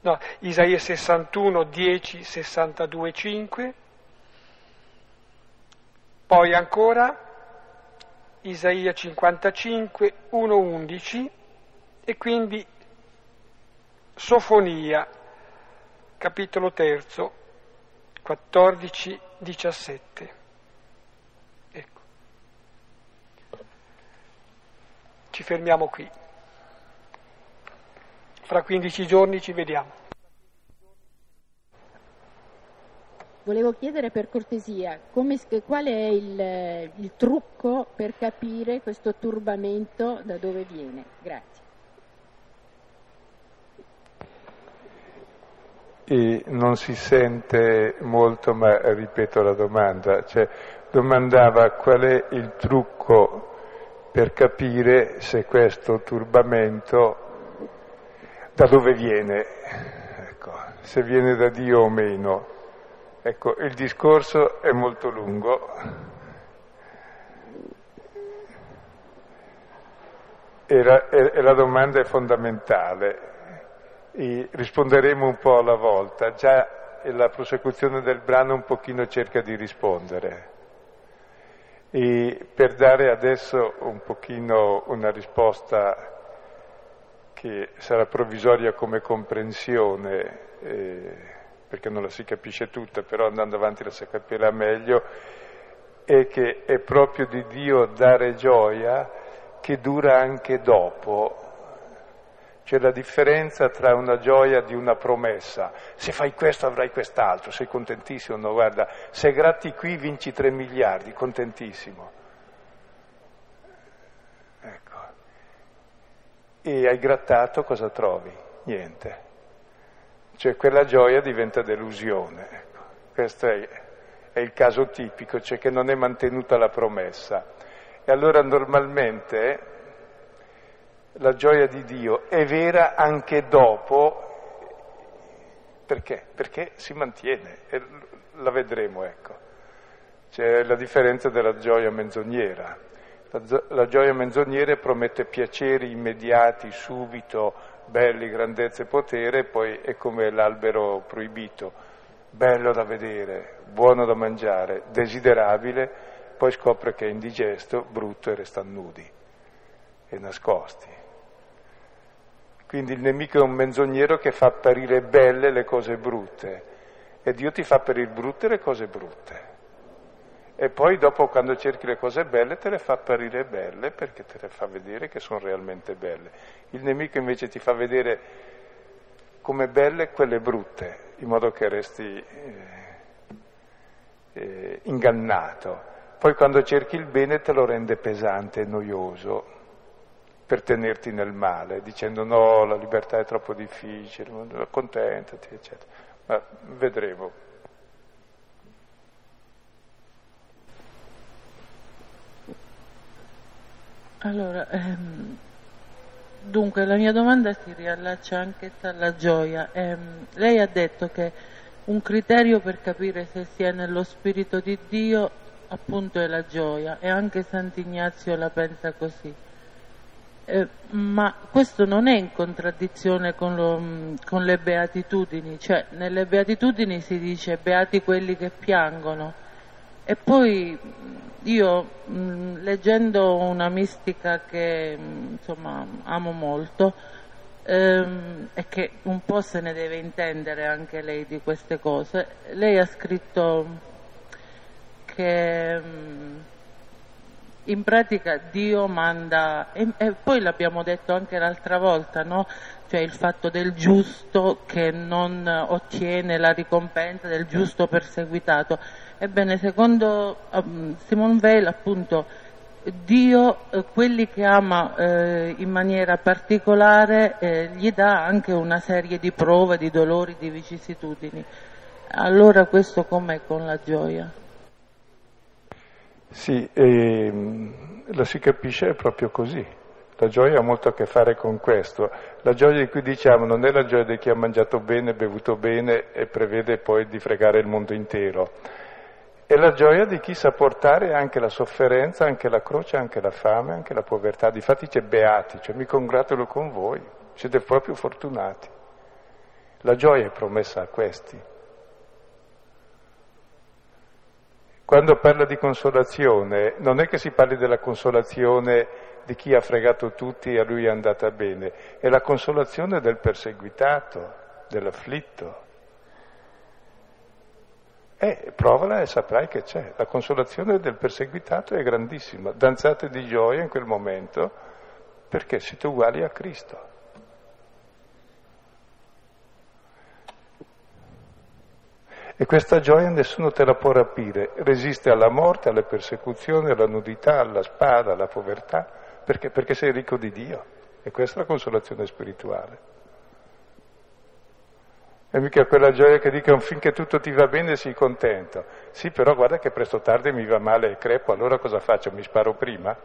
no, Isaia 61, 10, 62, 5, poi ancora Isaia 55, 1, 11 e quindi Sofonia, capitolo terzo, 14, 17. Ecco. Ci fermiamo qui. Fra 15 giorni ci vediamo. Volevo chiedere per cortesia come, qual è il, il trucco per capire questo turbamento da dove viene. Grazie. E non si sente molto, ma ripeto la domanda, cioè domandava qual è il trucco per capire se questo turbamento da dove viene, ecco, se viene da Dio o meno. Ecco, il discorso è molto lungo. E la, e la domanda è fondamentale. E risponderemo un po' alla volta. Già la prosecuzione del brano un pochino cerca di rispondere. E per dare adesso un pochino una risposta che sarà provvisoria come comprensione, eh, perché non la si capisce tutta, però andando avanti la si capirà meglio, è che è proprio di Dio dare gioia che dura anche dopo. C'è la differenza tra una gioia di una promessa, se fai questo avrai quest'altro, sei contentissimo, no guarda, se gratti qui vinci 3 miliardi, contentissimo e hai grattato cosa trovi? Niente. Cioè quella gioia diventa delusione. Ecco. Questo è, è, il caso tipico, cioè che non è mantenuta la promessa. E allora normalmente la gioia di Dio è vera anche dopo, perché? Perché si mantiene, e la vedremo, ecco. C'è la differenza della gioia menzognera la, la gioia menzognera promette piaceri immediati, subito, belli, grandezza e potere, poi è come l'albero proibito, bello da vedere, buono da mangiare, desiderabile, poi scopre che è indigesto, brutto e resta nudi. e nascosti. Quindi il nemico è un menzognero che fa apparire belle le cose brutte e Dio ti fa apparire brutte le cose brutte. E poi dopo quando cerchi le cose belle te le fa apparire belle perché te le fa vedere che sono realmente belle. Il nemico invece ti fa vedere come belle quelle brutte, in modo che resti eh, eh, ingannato. Poi quando cerchi il bene te lo rende pesante e noioso per tenerti nel male, dicendo no, la libertà è troppo difficile, accontentati, eccetera. Ma vedremo. Allora, ehm, dunque la mia domanda si riallaccia anche alla gioia. Ehm, lei ha detto che un criterio per capire se si è nello spirito di Dio appunto è la gioia e anche Sant'Ignazio la pensa così. Eh, ma questo non è in contraddizione con, lo, con le beatitudini, cioè nelle beatitudini si dice beati quelli che piangono e poi io mh, leggendo una mistica che mh, insomma amo molto ehm, e che un po' se ne deve intendere anche lei di queste cose, lei ha scritto che mh, in pratica Dio manda, e, e, poi l'abbiamo detto anche l'altra volta, no? cioè il fatto del giusto che non ottiene la ricompensa del giusto perseguitato. Ebbene, secondo um, Simone Weil, appunto, Dio, eh, quelli che ama eh, in maniera particolare, eh, gli dà anche una serie di prove, di dolori, di vicissitudini. Allora questo com'è con la gioia? Sì, ehm, la si capisce proprio così. La gioia ha molto a che fare con questo. La gioia di cui diciamo non è la gioia di chi ha mangiato bene, bevuto bene e prevede poi di fregare il mondo intero è la gioia di chi sa portare anche la sofferenza, anche la croce, anche la fame, anche la povertà. Difatti c'è beati, cioè mi congratulo con voi, siete proprio fortunati. La gioia è promessa a questi. Quando parla di consolazione, non è che si parli della consolazione di chi ha fregato tutti e a lui è andata bene, è la consolazione del perseguitato, dell'afflitto. Eh, provala e saprai che c'è. La consolazione del perseguitato è grandissima. Danzate di gioia in quel momento perché siete uguali a Cristo. E questa gioia nessuno te la può rapire, resiste alla morte, alle persecuzioni, alla nudità, alla spada, alla povertà, perché, perché sei ricco di Dio. E questa è la consolazione spirituale. È mica quella gioia che dicono finché tutto ti va bene sii contento. Sì, però guarda che presto o tardi mi va male e crepo, allora cosa faccio? Mi sparo prima?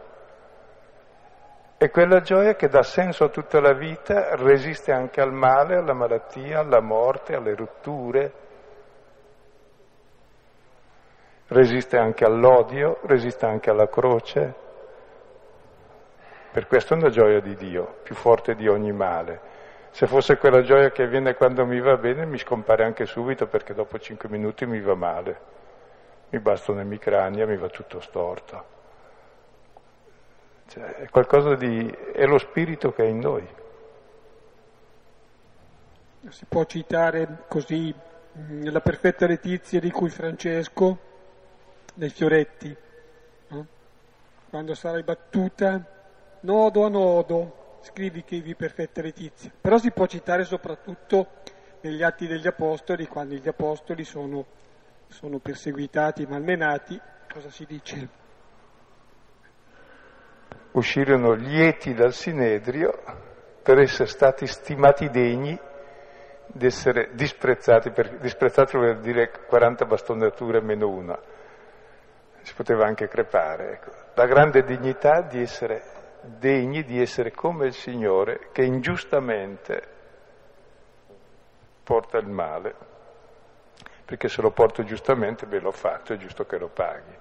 È quella gioia che dà senso a tutta la vita, resiste anche al male, alla malattia, alla morte, alle rotture, resiste anche all'odio, resiste anche alla croce. Per questo è una gioia di Dio, più forte di ogni male. Se fosse quella gioia che viene quando mi va bene, mi scompare anche subito perché dopo cinque minuti mi va male. Mi bastano emicrania, mi va tutto storto. Cioè, è qualcosa di... è lo spirito che è in noi. Si può citare così mm, la perfetta letizia di cui Francesco, nei fioretti, no? quando sarai battuta, nodo a nodo, scrivi che vi perfetta letizia. Però si può citare soprattutto negli atti degli apostoli, quando gli apostoli sono, sono perseguitati, malmenati, cosa si dice? Uscirono lieti dal Sinedrio per essere stati stimati degni di essere disprezzati, per, disprezzati vuol dire 40 bastonature meno una, si poteva anche crepare. Ecco. La grande dignità di essere degni di essere come il Signore che ingiustamente porta il male, perché se lo porto giustamente, beh l'ho fatto, è giusto che lo paghi.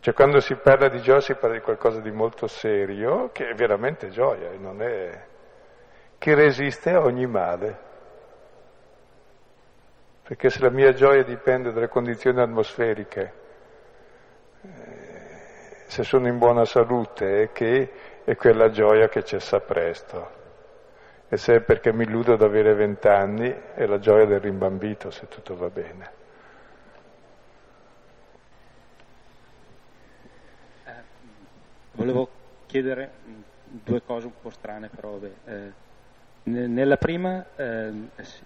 Cioè quando si parla di gioia si parla di qualcosa di molto serio, che è veramente gioia, non è... che resiste a ogni male. Perché se la mia gioia dipende dalle condizioni atmosferiche, eh, se sono in buona salute è che è quella gioia che cessa presto. E se è perché mi illudo ad avere vent'anni è la gioia del rimbambito se tutto va bene. Eh, volevo chiedere due cose un po' strane però vabbè. Eh, nella prima eh,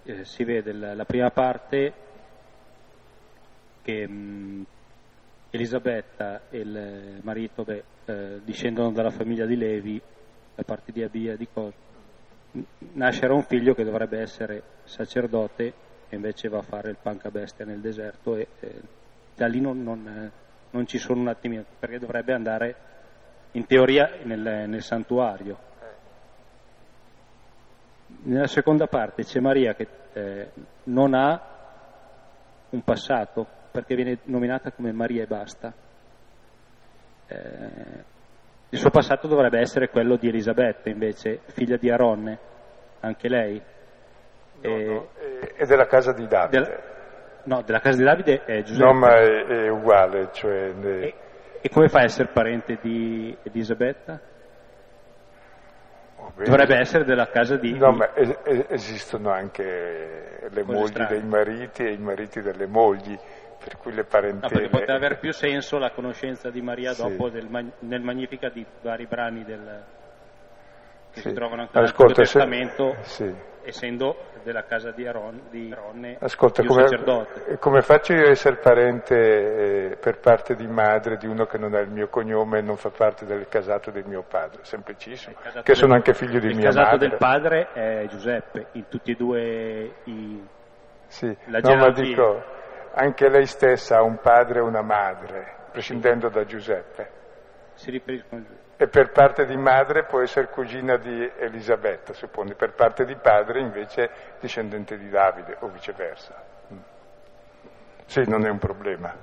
eh, si vede la, la, prima parte che mh, Elisabetta e il marito beh, eh, discendono dalla famiglia di Levi, da parte di Abia di Cos. Nascerà un figlio che dovrebbe essere sacerdote e invece va a fare il pancabestia nel deserto e eh, da lì non, non, non, ci sono un attimino, perché dovrebbe andare in teoria nel, nel santuario. Nella seconda parte c'è Maria che eh, non ha un passato, perché viene nominata come Maria e basta. Eh, il suo passato dovrebbe essere quello di Elisabetta, invece, figlia di Aronne, anche lei. No, e, no, è della casa di Davide. Della, no, della casa di Davide è Giuseppe. No, ma è, è uguale. Cioè e, e, come fa a essere parente di Elisabetta? Oh, Dovrebbe essere della casa di... No, ma es- esistono anche le mogli dei mariti e i mariti delle mogli per cui le parentele... No, perché poteva avere più senso la conoscenza di Maria sì. dopo del, nel Magnifica di vari brani del, che sì. si trovano anche Ascolta, nell'Antico Testamento, sì. Essendo della casa di, Aron, di Aronne Ascolta, come, sacerdote. come faccio io a essere parente eh, per parte di madre di uno che non ha il mio cognome e non fa parte del casato del mio padre? Semplicissimo. Che del, sono anche figlio di mia madre. Il casato del padre è Giuseppe, in tutti e due i... Sì, no, ma dico, anche lei stessa ha un padre e una madre, prescindendo da Giuseppe. Si riferiscono a Giuseppe. E per parte di madre può essere cugina di Elisabetta, suppone, per parte di padre invece discendente di Davide o viceversa. Mm. Sì, non è un problema.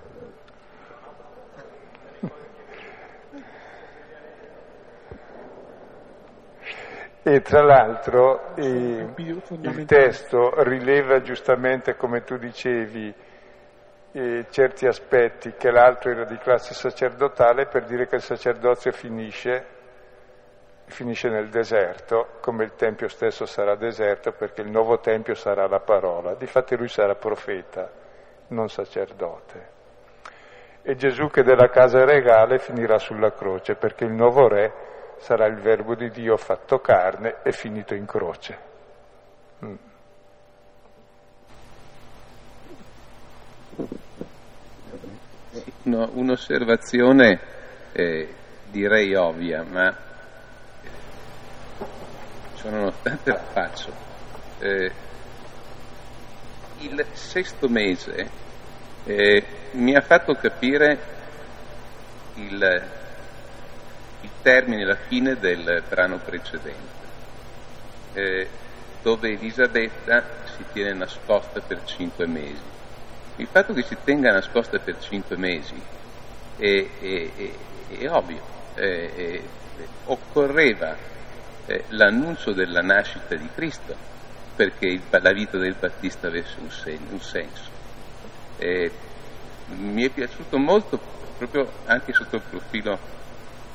E tra l'altro eh, il testo rileva giustamente, come tu dicevi, eh, certi aspetti che l'altro era di classe sacerdotale per dire che il sacerdozio finisce, finisce nel deserto, come il Tempio stesso sarà deserto perché il nuovo Tempio sarà la parola. Difatti lui sarà profeta, non sacerdote. E Gesù che della casa regale finirà sulla croce perché il nuovo re sarà il verbo di Dio fatto carne e finito in croce. Mm. No, un'osservazione eh, direi ovvia, ma nonostante la faccio. Eh, il sesto mese eh, mi ha fatto capire il, il, termine, la fine del brano precedente, eh, dove Elisabetta si tiene nascosta per cinque mesi il fatto che si tenga nascosta per cinque mesi è, è, è, è ovvio, occorreva eh, l'annuncio della nascita di Cristo perché il, la vita del Battista avesse un, segno, un senso. Eh, mi è piaciuto molto proprio anche sotto il profilo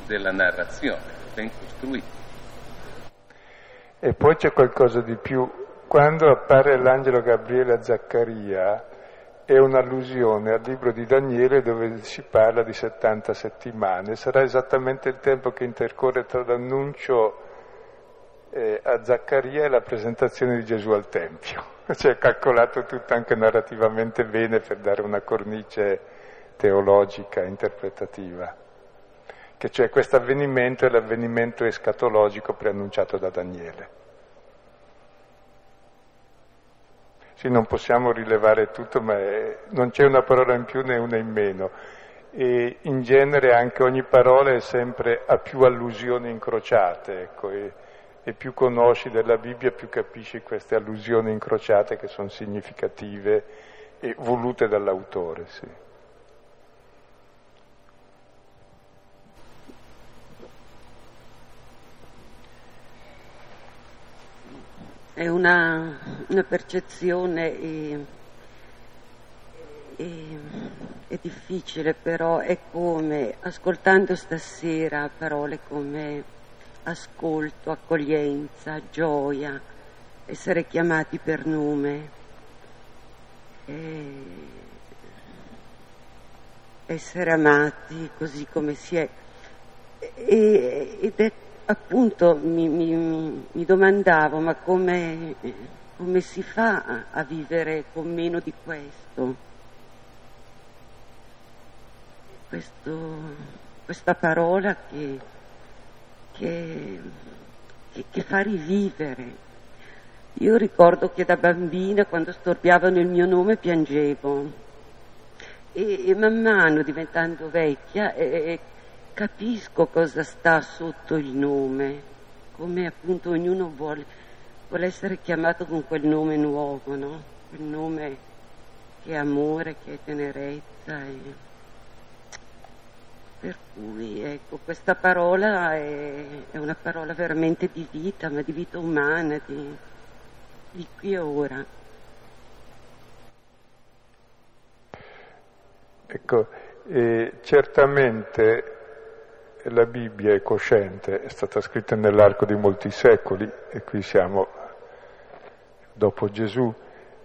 della narrazione, ben costruito. E poi c'è qualcosa di più. Quando appare l'angelo Gabriele a Zaccaria, è un'allusione al libro di Daniele dove si parla di 70 settimane. Sarà esattamente il tempo che intercorre tra l'annuncio eh, a Zaccaria e la presentazione di Gesù al Tempio. Cioè, è calcolato tutto anche narrativamente bene per dare una cornice teologica, interpretativa. Che cioè questo avvenimento è l'avvenimento escatologico preannunciato da Daniele. Sì, non possiamo rilevare tutto, ma è, non c'è una parola in più né una in meno. E in genere anche ogni parola è sempre a più allusioni incrociate, ecco, e, e più conosci della Bibbia, più capisci queste allusioni incrociate che sono significative e volute dall'autore. Sì. È una, una percezione e, e è difficile, però è come, ascoltando stasera parole come ascolto, accoglienza, gioia, essere chiamati per nome, essere amati così come si è. E, ed è appunto, mi, mi, mi domandavo, ma come, come si fa a vivere con meno di questo? questo, questa parola che, che, che, che fa rivivere. Io ricordo che da bambina, quando storpiavano il mio nome, piangevo. E, e man mano, diventando vecchia, eh, capisco cosa sta sotto il nome, come appunto ognuno vuole, vuole essere chiamato con quel nome nuovo, no? Quel nome che è amore, che è tenerezza. E... Per cui ecco, questa parola è, è, una parola veramente di vita, ma di vita umana, di, di qui e ora. Ecco, eh, certamente la Bibbia è cosciente, è stata scritta nell'arco di molti secoli e qui siamo dopo Gesù,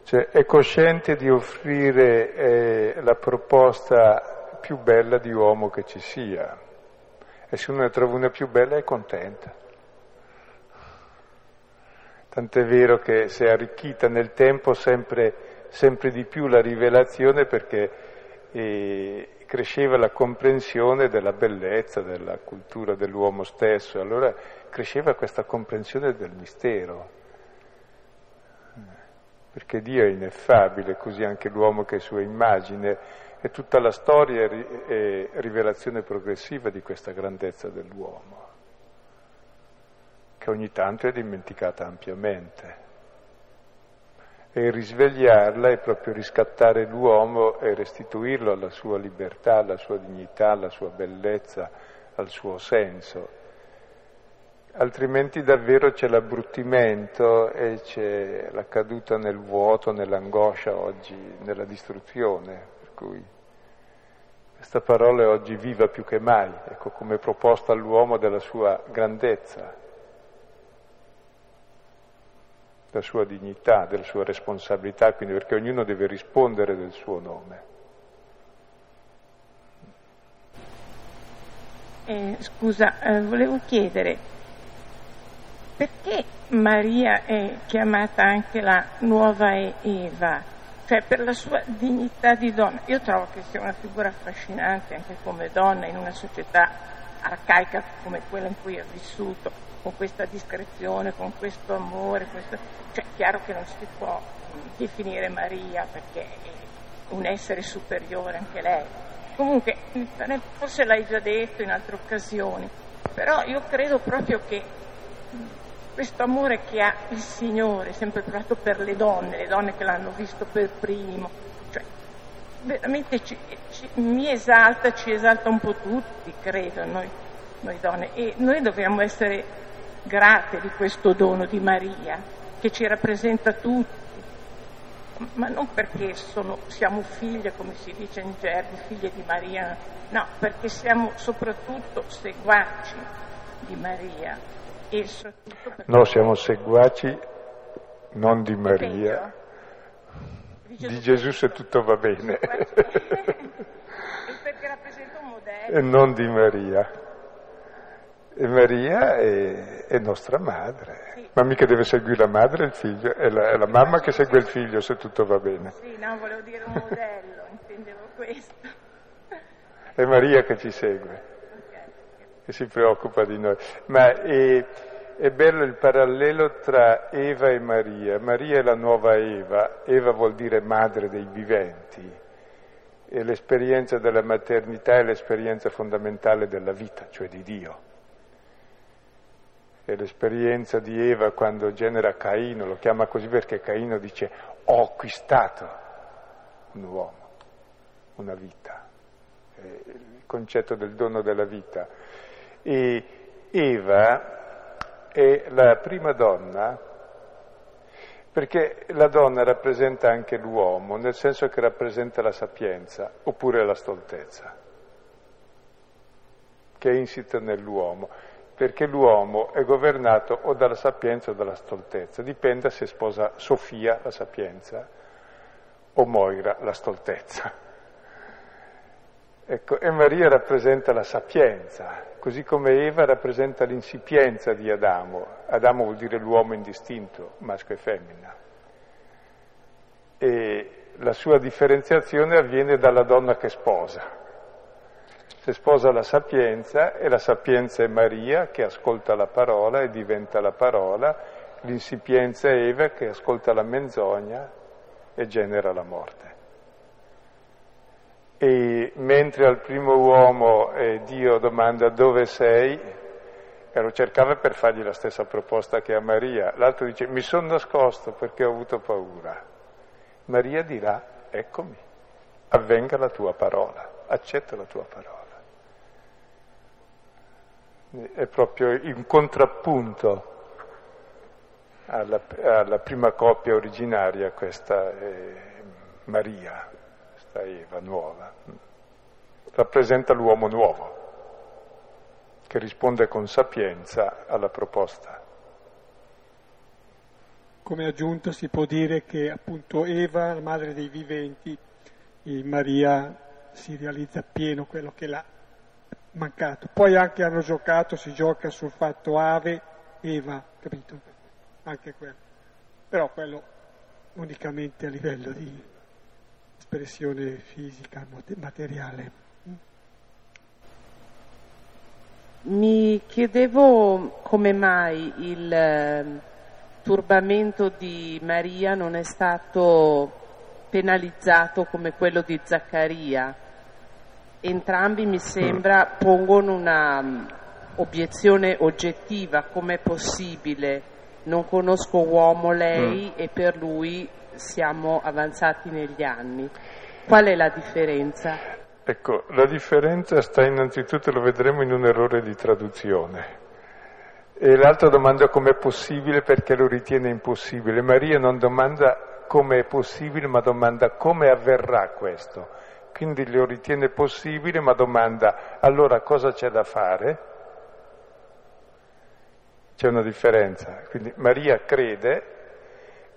cioè è cosciente di offrire eh, la proposta più bella di uomo che ci sia. E se uno ne trova una più bella è contenta. Tant'è vero che si è arricchita nel tempo sempre, sempre di più la rivelazione perché eh, cresceva la comprensione della bellezza, della cultura dell'uomo stesso, allora cresceva questa comprensione del mistero. Perché Dio è ineffabile, così anche l'uomo che è sua immagine e tutta la storia è rivelazione progressiva di questa grandezza dell'uomo, che ogni tanto è dimenticata ampiamente. E risvegliarla è proprio riscattare l'uomo e restituirlo alla sua libertà, alla sua dignità, alla sua bellezza, al suo senso. Altrimenti davvero c'è l'abbruttimento e c'è la caduta nel vuoto, nell'angoscia oggi, nella distruzione. Per cui questa parola è oggi viva più che mai, ecco, come proposta all'uomo della sua grandezza, della sua dignità, della sua responsabilità, quindi perché ognuno deve rispondere del suo nome. Eh, scusa, eh, volevo chiedere perché Maria è chiamata anche la nuova Eva? cioè per la sua dignità di donna. Io trovo che sia una figura affascinante anche come donna in una società arcaica come quella in cui ha vissuto, con questa discrezione, con questo amore, questo... cioè chiaro che non si può definire Maria perché è un essere superiore anche lei. Comunque, forse l'hai già detto in altre occasioni, però io credo proprio che questo amore che ha il Signore, sempre provato per le donne, le donne che l'hanno visto per primo, cioè veramente ci, ci, mi esalta, ci esalta un po' tutti, credo, noi, noi donne, e noi dobbiamo essere grate di questo dono di Maria, che ci rappresenta tutti, ma non perché sono, siamo figlie, come si dice in gergo, figlie di Maria, no, perché siamo soprattutto seguaci di Maria No, siamo seguaci non di Maria, di Gesù. Se tutto va bene, e non di Maria. E Maria è, è nostra madre, ma mica deve seguire la madre e il figlio, è la, è la mamma che segue il figlio se tutto va bene. Sì, no, volevo dire un modello, intendevo questo. È Maria che ci segue che si preoccupa di noi. Ma è, è bello il parallelo tra Eva e Maria. Maria è la nuova Eva, Eva vuol dire madre dei viventi e l'esperienza della maternità è l'esperienza fondamentale della vita, cioè di Dio. E l'esperienza di Eva quando genera Caino, lo chiama così perché Caino dice ho acquistato un uomo, una vita, il concetto del dono della vita. E Eva è la prima donna Perché la donna rappresenta anche l'uomo, nel senso che rappresenta la sapienza oppure la stoltezza, che è insita nell'uomo, perché l'uomo è governato o dalla sapienza o dalla stoltezza, dipende se sposa Sofia, la sapienza, o Moira, la stoltezza. Ecco, e Maria rappresenta la sapienza, così come Eva rappresenta l'insipienza di Adamo. Adamo vuol dire l'uomo indistinto, maschio e femmina. E la sua differenziazione avviene dalla donna che sposa. Se sposa la sapienza, e la sapienza è Maria che ascolta la parola e diventa la parola, l'insipienza è Eva che ascolta la menzogna e genera la morte. E mentre al primo uomo eh, Dio domanda dove sei, e lo cercava per fargli la stessa proposta che a Maria, l'altro dice mi sono nascosto perché ho avuto paura. Maria dirà eccomi, avvenga la tua parola, accetta la tua parola. È proprio in contrappunto alla, alla prima coppia originaria questa Maria questa Eva nuova, rappresenta l'uomo nuovo, che risponde con sapienza alla proposta. Come aggiunta si può dire che appunto Eva, la madre dei viventi, in Maria si realizza pieno quello che l'ha mancato. Poi anche hanno giocato, si gioca sul fatto Ave, Eva, capito? Anche quello. Però quello unicamente a livello di espressione fisica, materiale. Mi chiedevo come mai il ehm, turbamento di Maria non è stato penalizzato come quello di Zaccaria. Entrambi mi sembra pongono una um, obiezione oggettiva, com'è possibile? Non conosco uomo lei mm. e per lui siamo avanzati negli anni. Qual è la differenza? Ecco, la differenza sta innanzitutto, lo vedremo, in un errore di traduzione. E l'altra domanda come è possibile perché lo ritiene impossibile. Maria non domanda come è possibile, ma domanda come avverrà questo. Quindi lo ritiene possibile, ma domanda allora cosa c'è da fare? C'è una differenza. Quindi Maria crede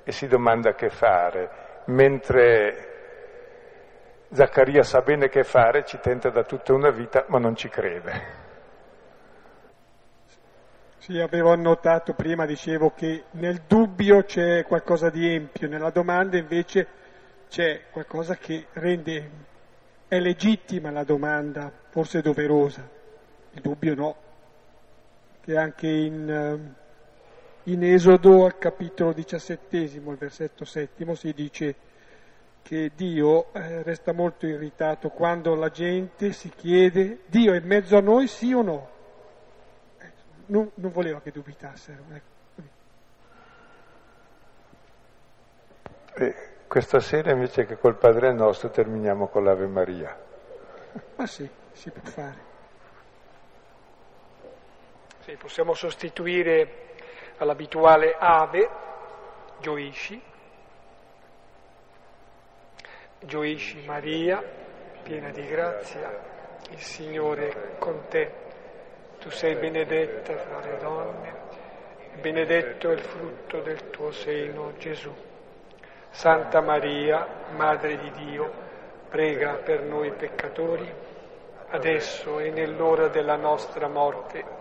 e si domanda che fare, mentre Zaccaria sa bene che fare, ci tenta da tutta una vita, ma non ci crede. Sì, avevo annotato prima, dicevo che nel dubbio c'è qualcosa di empio, nella domanda invece c'è qualcosa che rende, è legittima la domanda, forse doverosa, il dubbio no, che anche in in Esodo al capitolo diciassettesimo, il versetto settimo, si dice che Dio eh, resta molto irritato quando la gente si chiede Dio è in mezzo a noi sì o no? Eh, non, non, voleva che dubitassero. Ecco. E questa sera invece che col Padre nostro terminiamo con l'Ave Maria. Ma sì, si può fare. Sì, possiamo sostituire all'abituale ave, gioisci, gioisci Maria, piena di grazia, il Signore è con te, tu sei benedetta fra le donne, benedetto è il frutto del tuo seno Gesù. Santa Maria, Madre di Dio, prega per noi peccatori, adesso e nell'ora della nostra morte.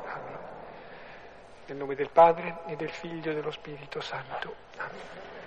Nel nome del Padre e del Figlio e dello Spirito Santo. Amen.